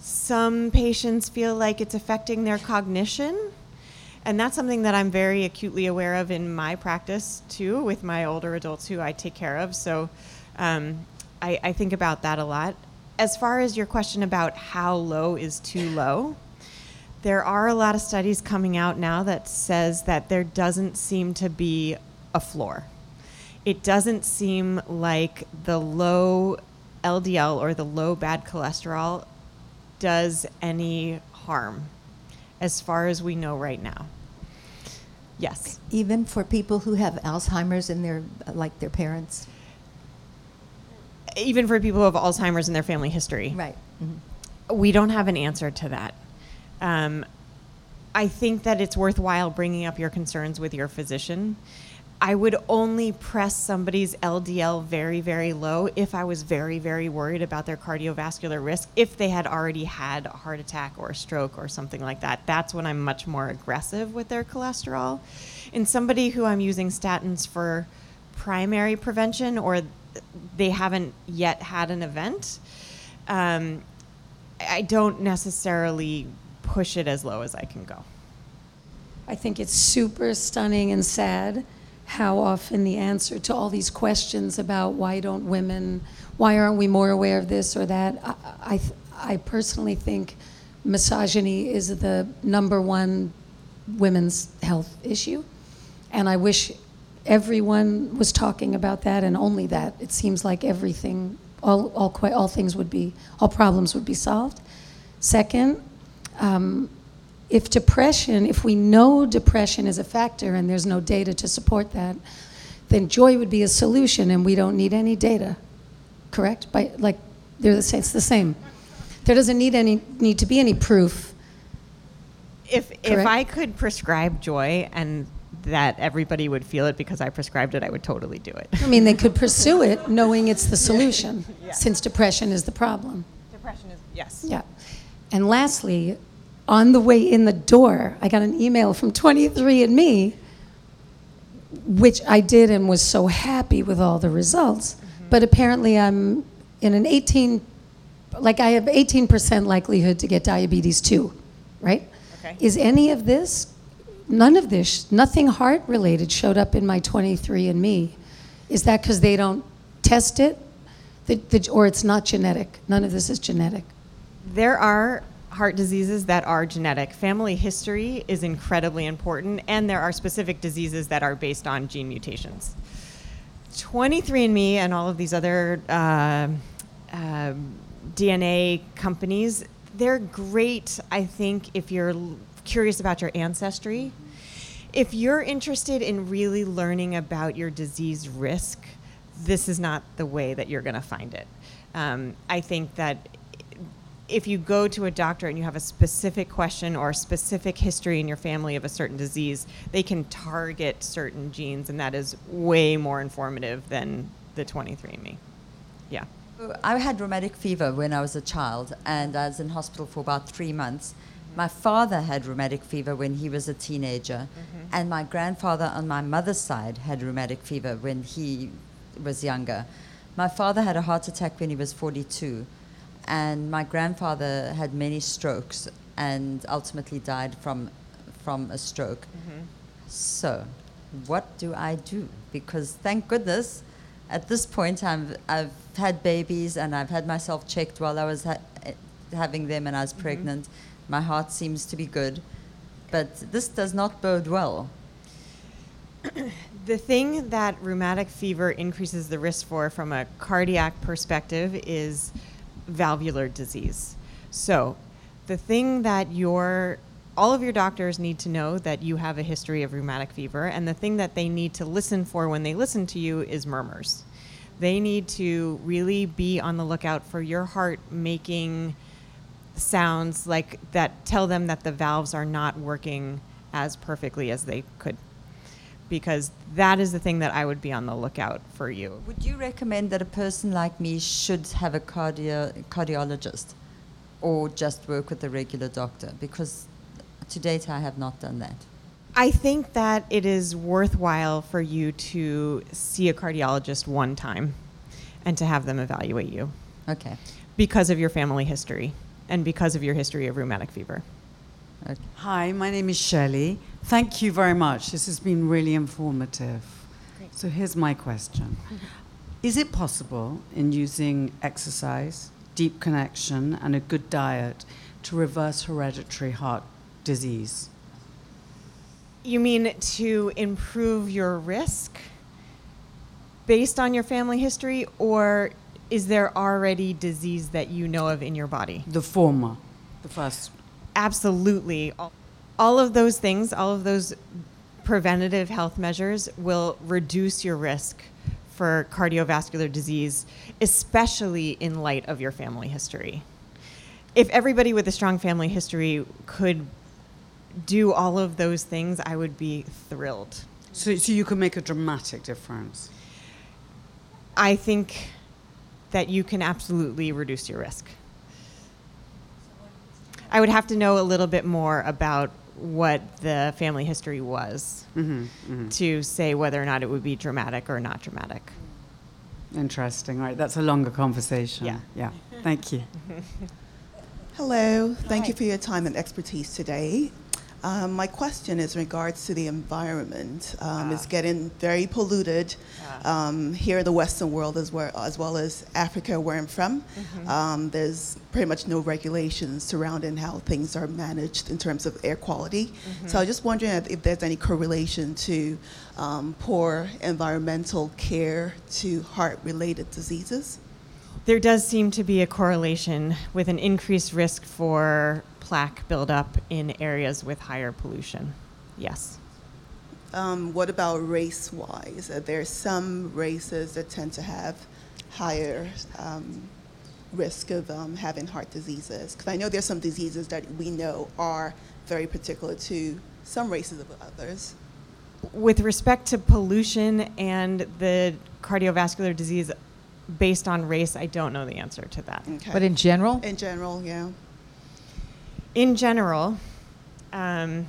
some patients feel like it's affecting their cognition. And that's something that I'm very acutely aware of in my practice too, with my older adults who I take care of. So um, I, I think about that a lot. As far as your question about how low is too low, there are a lot of studies coming out now that says that there doesn't seem to be a floor. It doesn't seem like the low LDL or the low bad cholesterol does any harm as far as we know right now. Yes. Even for people who have Alzheimer's in their, like their parents? Even for people who have Alzheimer's in their family history. Right. Mhm. We don't have an answer to that. Um, I think that it's worthwhile bringing up your concerns with your physician. I would only press somebody's LDL very, very low if I was very, very worried about their cardiovascular risk, if they had already had a heart attack or a stroke or something like that. That's when I'm much more aggressive with their cholesterol. In somebody who I'm using statins for primary prevention or they haven't yet had an event, um, I don't necessarily push it as low as I can go. I think it's super stunning and sad how often the answer to all these questions about why don't women, why aren't we more aware of this or that, I, I, I personally think misogyny is the number one women's health issue. And I wish everyone was talking about that and only that. It seems like everything, all, all, all things would be, all problems would be solved. Second, um, if depression, if we know depression is a factor and there's no data to support that, then joy would be a solution and we don't need any data. Correct? By like they're the same, it's the same. There doesn't need any need to be any proof. If if I could prescribe joy and that everybody would feel it because I prescribed it, I would totally do it. I mean, they could pursue it knowing it's the solution, <laughs> yeah. since depression is the problem. Depression is yes. Yeah. And lastly, on the way in the door, I got an email from 23andMe, which I did and was so happy with all the results. Mm-hmm. But apparently, I'm in an 18, like I have 18% likelihood to get diabetes too, right? Okay. Is any of this, none of this, nothing heart related showed up in my 23andMe? Is that because they don't test it? The, the, or it's not genetic? None of this is genetic. There are heart diseases that are genetic. Family history is incredibly important, and there are specific diseases that are based on gene mutations. 23andMe and all of these other uh, uh, DNA companies, they're great, I think, if you're curious about your ancestry. If you're interested in really learning about your disease risk, this is not the way that you're going to find it. Um, I think that if you go to a doctor and you have a specific question or a specific history in your family of a certain disease, they can target certain genes, and that is way more informative than the 23andMe. Yeah. I had rheumatic fever when I was a child, and I was in hospital for about three months. My father had rheumatic fever when he was a teenager, mm-hmm. and my grandfather on my mother's side had rheumatic fever when he was younger. My father had a heart attack when he was 42 and my grandfather had many strokes and ultimately died from from a stroke. Mm-hmm. So, what do I do? Because thank goodness, at this point, I've I've had babies and I've had myself checked while I was ha- having them and I was mm-hmm. pregnant. My heart seems to be good, but this does not bode well. <coughs> the thing that rheumatic fever increases the risk for from a cardiac perspective is valvular disease. So, the thing that your all of your doctors need to know that you have a history of rheumatic fever, and the thing that they need to listen for when they listen to you is murmurs. They need to really be on the lookout for your heart making sounds like that tell them that the valves are not working as perfectly as they could because that is the thing that I would be on the lookout for you. Would you recommend that a person like me should have a cardio- cardiologist or just work with a regular doctor? Because to date, I have not done that. I think that it is worthwhile for you to see a cardiologist one time and to have them evaluate you. Okay. Because of your family history and because of your history of rheumatic fever. Hi, my name is Shelley. Thank you very much. This has been really informative. Great. So here's my question <laughs> Is it possible in using exercise, deep connection, and a good diet to reverse hereditary heart disease? You mean to improve your risk based on your family history, or is there already disease that you know of in your body? The former, the first absolutely all of those things, all of those preventative health measures will reduce your risk for cardiovascular disease, especially in light of your family history. If everybody with a strong family history could do all of those things, I would be thrilled. So, so you can make a dramatic difference. I think that you can absolutely reduce your risk. I would have to know a little bit more about what the family history was Mm-hmm, to say whether or not it would be dramatic or not dramatic. Interesting. All right, that's a longer conversation. Yeah. Yeah. Thank you. Hello, thank you for your time and expertise today. Um, my question is in regards to the environment. Um, It's getting very polluted um, here in the Western world as well, as well as Africa, where I'm from. Um, there's pretty much no regulations surrounding how things are managed in terms of air quality. So I was just wondering if, if there's any correlation to um, poor environmental care to heart-related diseases. There does seem to be a correlation with an increased risk for plaque buildup in areas with higher pollution. Yes. Um, what about race wise? Are there some races that tend to have higher um, risk of um, having heart diseases? Because I know there's some diseases that we know are very particular to some races of others. With respect to pollution and the cardiovascular disease based on race, I don't know the answer to that. Okay. But in general, in general, yeah. in general, um,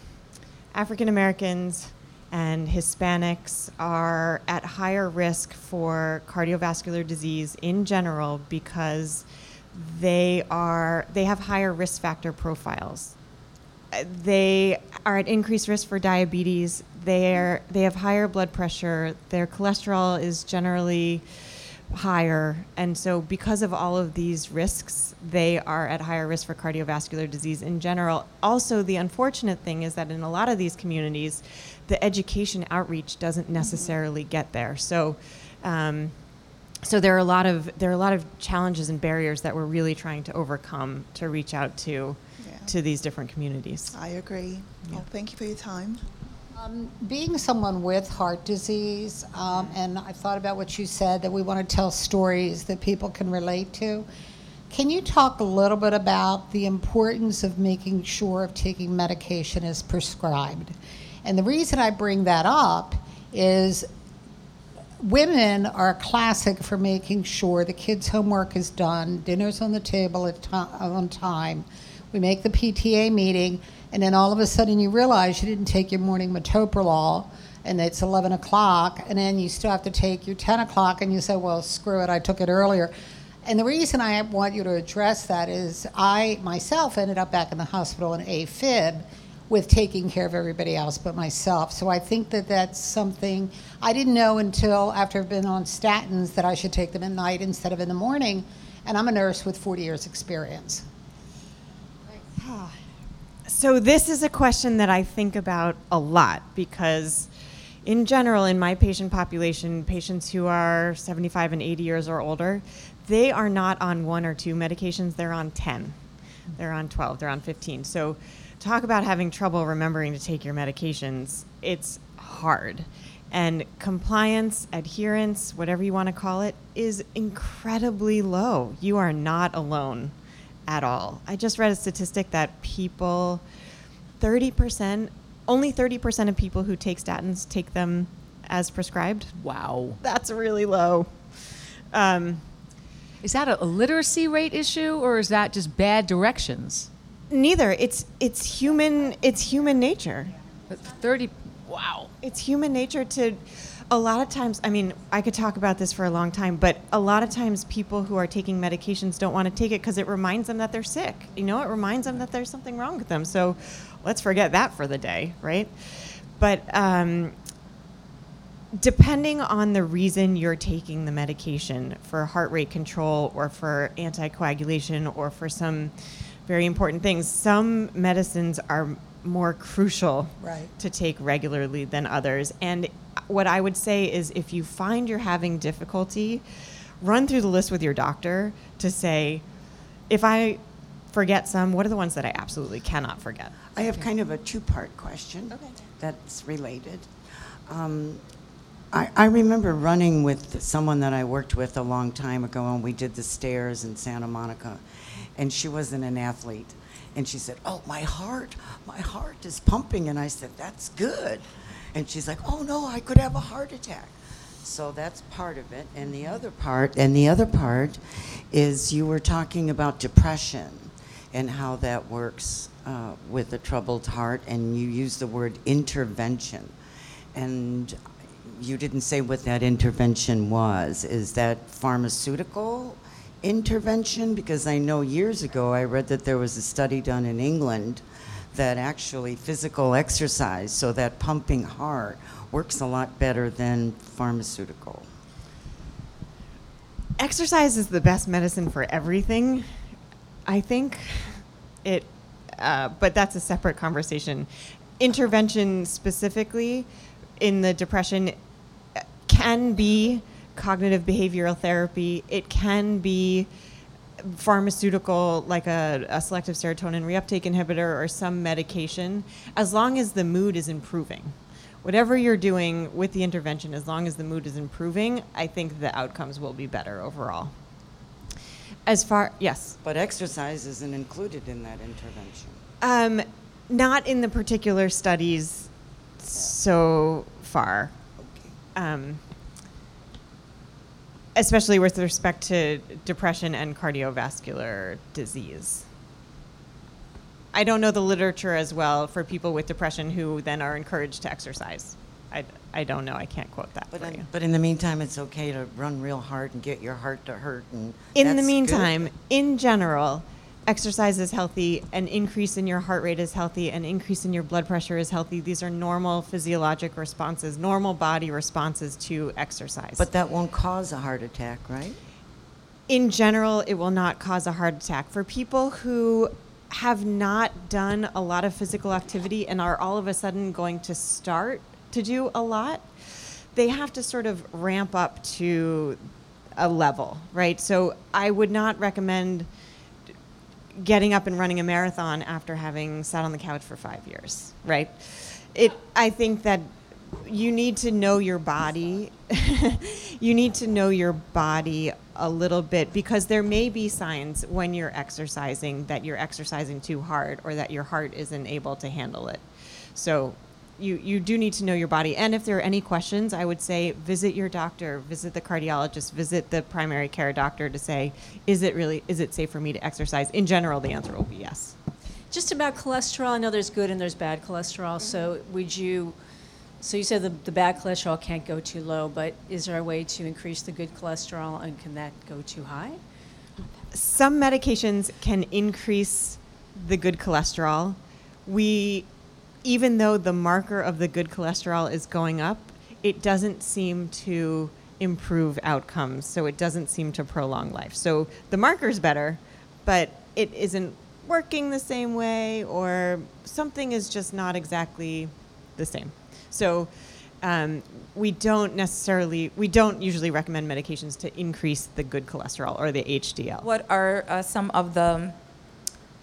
African Americans and Hispanics are at higher risk for cardiovascular disease in general because they are they have higher risk factor profiles. Uh, They are at increased risk for diabetes. They are they have higher blood pressure. Their cholesterol is generally higher. And so, because of all of these risks, they are at higher risk for cardiovascular disease in general. Also, the unfortunate thing is that in a lot of these communities, the education outreach doesn't necessarily get there. So, um, so there are a lot of there are a lot of challenges and barriers that we're really trying to overcome to reach out to Yeah. to these different communities. I agree. Well, thank you for your time. Um, being someone with heart disease, um, and I thought about what you said that we want to tell stories that people can relate to. Can you talk a little bit about the importance of making sure of taking medication as prescribed? And the reason I bring that up is women are classic for making sure the kids' homework is done, dinner's on the table at ti- on time. We make the PTA meeting, and then all of a sudden you realize you didn't take your morning metoprolol, and it's 11 o'clock, and then you still have to take your 10 o'clock, and you say, well, screw it, I took it earlier. And the reason I want you to address that is I myself ended up back in the hospital in AFib with taking care of everybody else but myself. So I think that that's something I didn't know until after I've been on statins that I should take them at night instead of in the morning. And I'm a nurse with 40 years experience. So this is a question that I think about a lot because in general in my patient population, patients who are 75 and 80 years or older, they are not on one or two medications, they're on 10. They're on 12, they're on 15. So talk about having trouble remembering to take your medications. It's hard. And compliance, adherence, whatever you want to call it, is incredibly low. You are not alone at all. I just read a statistic that people, 30%, only 30% of people who take statins take them as prescribed. wow. That's really low. Um, Is that a, literacy rate issue or is that just bad directions? neither. It's it's human. It's human nature. 30, wow. It's human nature to. A lot of times, I mean, I could talk about this for a long time, but a lot of times people who are taking medications don't want to take it because it reminds them that they're sick. You know, it reminds them that there's something wrong with them. So let's forget that for the day, right? But um, depending on the reason you're taking the medication for heart rate control or for anticoagulation or for some very important things, some medicines are more crucial Right. to take regularly than others. And what I would say is if you find you're having difficulty, run through the list with your doctor to say, if I forget some, what are the ones that I absolutely cannot forget? I have kind of a two-part question that's related. Um, I, I remember running with someone that I worked with a long time ago, and we did the stairs in Santa Monica, and she wasn't an athlete. And she said, Oh, my heart, my heart is pumping. And I said, That's good. And she's like, Oh, no, I could have a heart attack. So that's part of it. And the other part, and the other part is you were talking about depression and how that works uh, with a troubled heart, and you use the word intervention. And you didn't say what that intervention was. Is that pharmaceutical intervention? Because I know years ago I read that there was a study done in England that actually physical exercise, so that pumping heart, works a lot better than pharmaceutical. Exercise is the best medicine for everything. I think it, uh, but that's a separate conversation. Intervention specifically in the depression uh, can be cognitive behavioral therapy. It can be pharmaceutical, like a, a, selective serotonin reuptake inhibitor or some medication, as long as the mood is improving. Whatever you're doing with the intervention, as long as the mood is improving, I think the outcomes will be better overall. As far, yes. But exercise isn't included in that intervention. Um, not in the particular studies yeah. so far. Okay. Um, especially with respect to depression and cardiovascular disease. I don't know the literature as well for people with depression who then are encouraged to exercise. I, I don't know. I can't quote that but for in, you. But in the meantime, it's okay to run real hard and get your heart to hurt. And in the meantime, good. in general, exercise is healthy, an increase in your heart rate is healthy, an increase in your blood pressure is healthy. These are normal physiologic responses, normal body responses to exercise. But that won't cause a heart attack, right? In general, it will not cause a heart attack. For people who have not done a lot of physical activity and are all of a sudden going to start to do a lot, they have to sort of ramp up to a level, right? So I would not recommend getting up and running a marathon after having sat on the couch for five years, right? It, I think that you need to know your body. <laughs> you need to know your body a little bit because there may be signs when you're exercising that you're exercising too hard or that your heart isn't able to handle it. So you, you do need to know your body. And if there are any questions, I would say visit your doctor, visit the cardiologist, visit the primary care doctor to say, is it really, is it safe for me to exercise? In general, the answer will be yes. Just about cholesterol, I know there's good and there's bad cholesterol. So would you, so you said the, the bad cholesterol can't go too low, but is there a way to increase the good cholesterol and can that go too high? Some medications can increase the good cholesterol. We even though the marker of the good cholesterol is going up, it doesn't seem to improve outcomes. So it doesn't seem to prolong life. So the marker's better, but it isn't working the same way, or something is just not exactly the same. So um, we don't necessarily, we don't usually recommend medications to increase the good cholesterol or the HDL. What are uh, some of the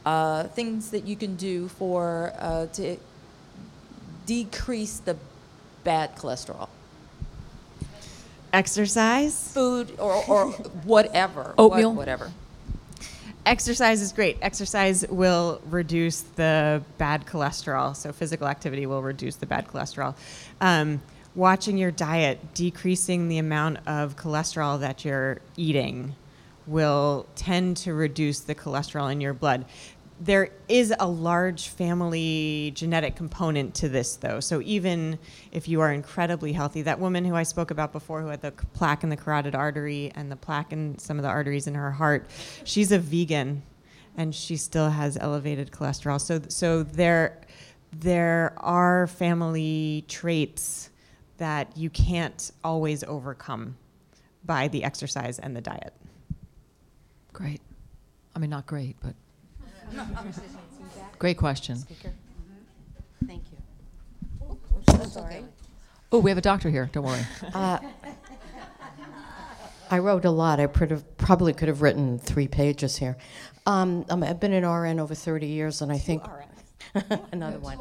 uh, things that you can do for uh, to decrease the bad cholesterol? Exercise. Food or, or whatever. Oatmeal. What, whatever. Exercise is great. Exercise will reduce the bad cholesterol. So physical activity will reduce the bad cholesterol. Um, watching your diet, decreasing the amount of cholesterol that you're eating will tend to reduce the cholesterol in your blood there is a large family genetic component to this, though. So even if you are incredibly healthy, that woman who I spoke about before, who had the plaque in the carotid artery and the plaque in some of the arteries in her heart, she's a vegan, and she still has elevated cholesterol. So so there there are family traits that you can't always overcome by the exercise and the diet. Great. I mean, not great, but <laughs> Great question. Thank you. Oh, sorry. Oh, we have a doctor here. Don't worry. <laughs> Uh, I wrote a lot. I probably could have written three pages here. Um, um I've been an RN over 30 years, and I think <laughs> another one.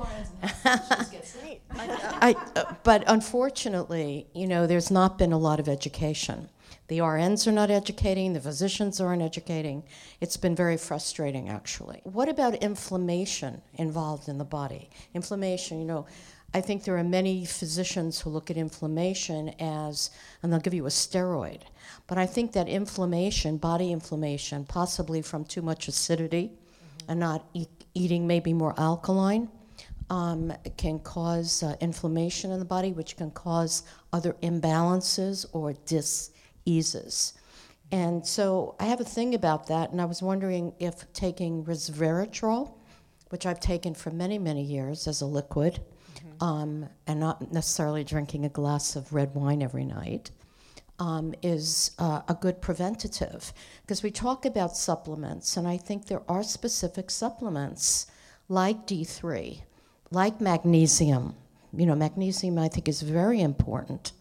I, uh, but unfortunately, you know, there's not been a lot of education The RNs are not educating, the physicians aren't educating. It's been very frustrating, actually. What about inflammation involved in the body? Inflammation, you know, I think there are many physicians who look at inflammation as, and they'll give you a steroid. But I think that inflammation, body inflammation, possibly from too much acidity and not eat, eating maybe more alkaline, um, can cause uh, inflammation in the body, which can cause other imbalances or diseases. And so I have a thing about that, and I was wondering if taking resveratrol, which I've taken for many, many years as a liquid, um, and not necessarily drinking a glass of red wine every night, um, is uh, a good preventative. Because we talk about supplements, and I think there are specific supplements like D3, like magnesium. You know, magnesium I think is very important.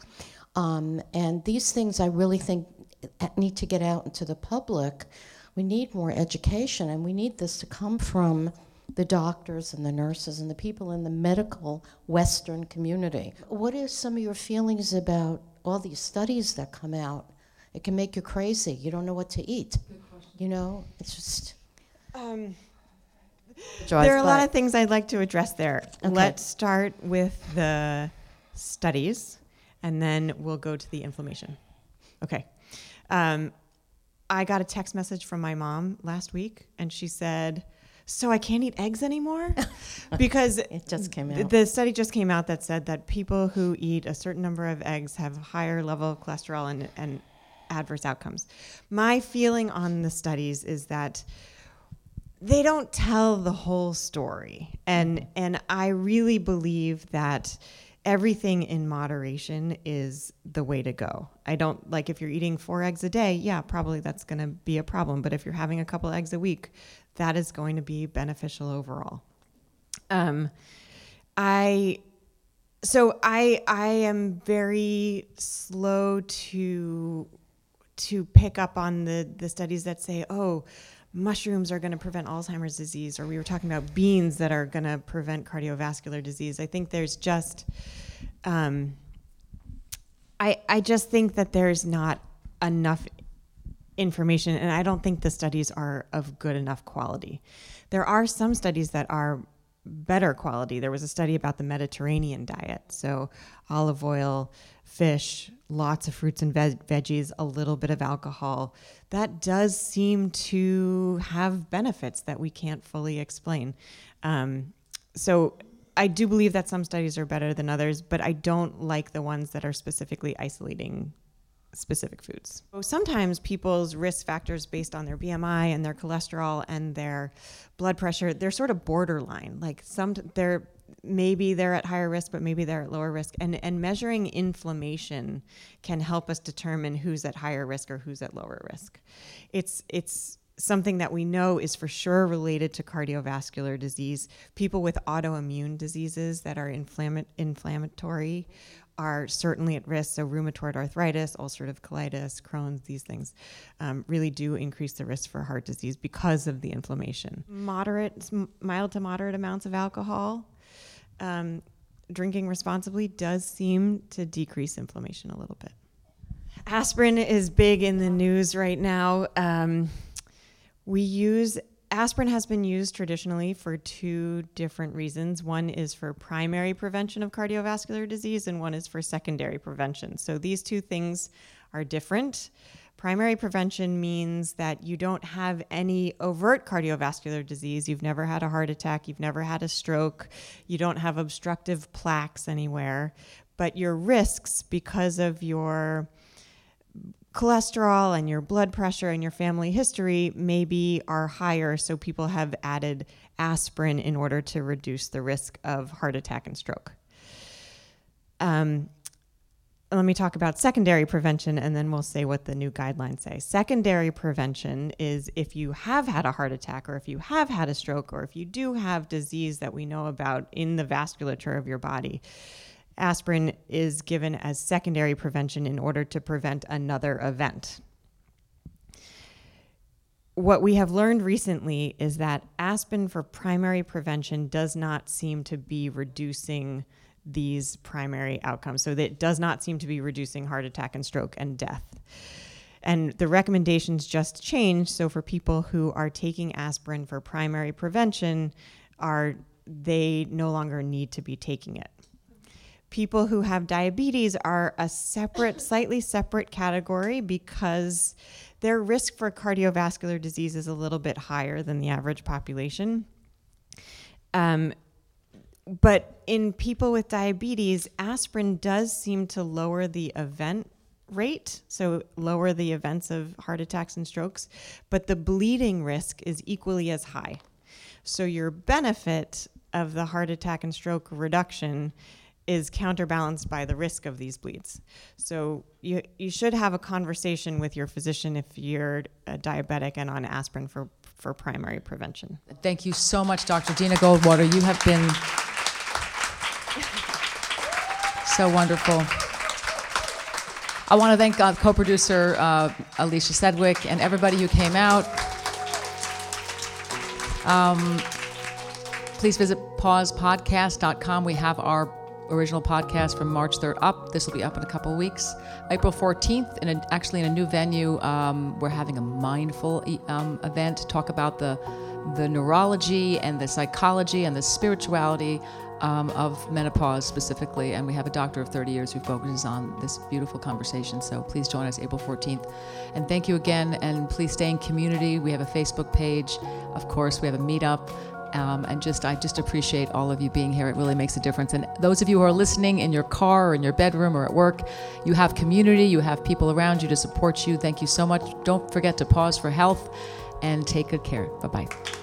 Um, and these things I really think need to get out into the public. We need more education, and we need this to come from the doctors and the nurses and the people in the medical Western community. What are some of your feelings about all these studies that come out? It can make you crazy. You don't know what to eat. You know, it's just. Um, Drives there are a lot of things I'd like to address there. Okay. Let's start with the studies, and then we'll go to the inflammation. Okay. Um, I got a text message from my mom last week, and she said, "So I can't eat eggs anymore," <laughs> because it just came out. The study just came out that said that people who eat a certain number of eggs have higher level of cholesterol and, and adverse outcomes. My feeling on the studies is that they don't tell the whole story and and i really believe that everything in moderation is the way to go. I don't like if you're eating four eggs a day yeah probably that's going to be a problem. But if you're having a couple eggs a week that is going to be beneficial overall. Um i so i i am very slow to to pick up on the the studies that say oh mushrooms are going to prevent Alzheimer's disease, or we were talking about beans that are going to prevent cardiovascular disease. I think there's just, um, I I just think that there's not enough information, and I don't think the studies are of good enough quality. There are some studies that are better quality. There was a study about the Mediterranean diet, so olive oil, fish, lots of fruits and veg- veggies, a little bit of alcohol. That does seem to have benefits that we can't fully explain. Um, so I do believe that some studies are better than others, but I don't like the ones that are specifically isolating specific foods. So sometimes people's risk factors based on their BMI and their cholesterol and their blood pressure, they're sort of borderline. Like some they're maybe they're at higher risk but maybe they're at lower risk and and measuring inflammation can help us determine who's at higher risk or who's at lower risk. It's it's something that we know is for sure related to cardiovascular disease. People with autoimmune diseases that are inflamma- inflammatory are certainly at risk. So, rheumatoid arthritis, ulcerative colitis, Crohn's, these things um, really do increase the risk for heart disease because of the inflammation. Moderate, mild to moderate amounts of alcohol, um, drinking responsibly does seem to decrease inflammation a little bit. Aspirin is big in the news right now. Um, we use aspirin has been used traditionally for two different reasons. One is for primary prevention of cardiovascular disease, and one is for secondary prevention. So these two things are different. Primary prevention means that you don't have any overt cardiovascular disease. You've never had a heart attack, you've never had a stroke, you don't have obstructive plaques anywhere, but your risks because of your cholesterol and your blood pressure and your family history maybe are higher, so people have added aspirin in order to reduce the risk of heart attack and stroke. Um, let me talk about secondary prevention and then we'll say what the new guidelines say. Secondary prevention is if you have had a heart attack or if you have had a stroke or if you do have disease that we know about in the vasculature of your body aspirin is given as secondary prevention in order to prevent another event. What we have learned recently is that aspirin for primary prevention does not seem to be reducing these primary outcomes. So that it does not seem to be reducing heart attack and stroke and death. And the recommendations just changed. So for people who are taking aspirin for primary prevention, are they no longer need to be taking it. People who have diabetes are a separate, slightly separate category because their risk for cardiovascular disease is a little bit higher than the average population. Um, but in people with diabetes, aspirin does seem to lower the event rate, so lower the events of heart attacks and strokes, but the bleeding risk is equally as high. So your benefit of the heart attack and stroke reduction is counterbalanced by the risk of these bleeds. So you you should have a conversation with your physician if you're a diabetic and on aspirin for for primary prevention. Thank you so much, Dr. Deena Goldwater. You have been so wonderful. I want to thank uh, co-producer uh, Alicia Sedgwick and everybody who came out. Um, please visit pausepodcast.com. We have our original podcast from March 3rd up. This will be up in a couple weeks. April 14th, in a, actually in a new venue, um, we're having a mindful um, event to talk about the the neurology and the psychology and the spirituality um, of menopause specifically. And we have a doctor of 30 years who focuses on this beautiful conversation. So please join us April 14th. And thank you again. And please stay in community. We have a Facebook page. Of course, we have a meetup. Um, and just I just appreciate all of you being here. It really makes a difference. And those of you who are listening in your car or in your bedroom or at work, you have community, you have people around you to support you. Thank you so much. Don't forget to pause for health and take good care. Bye bye.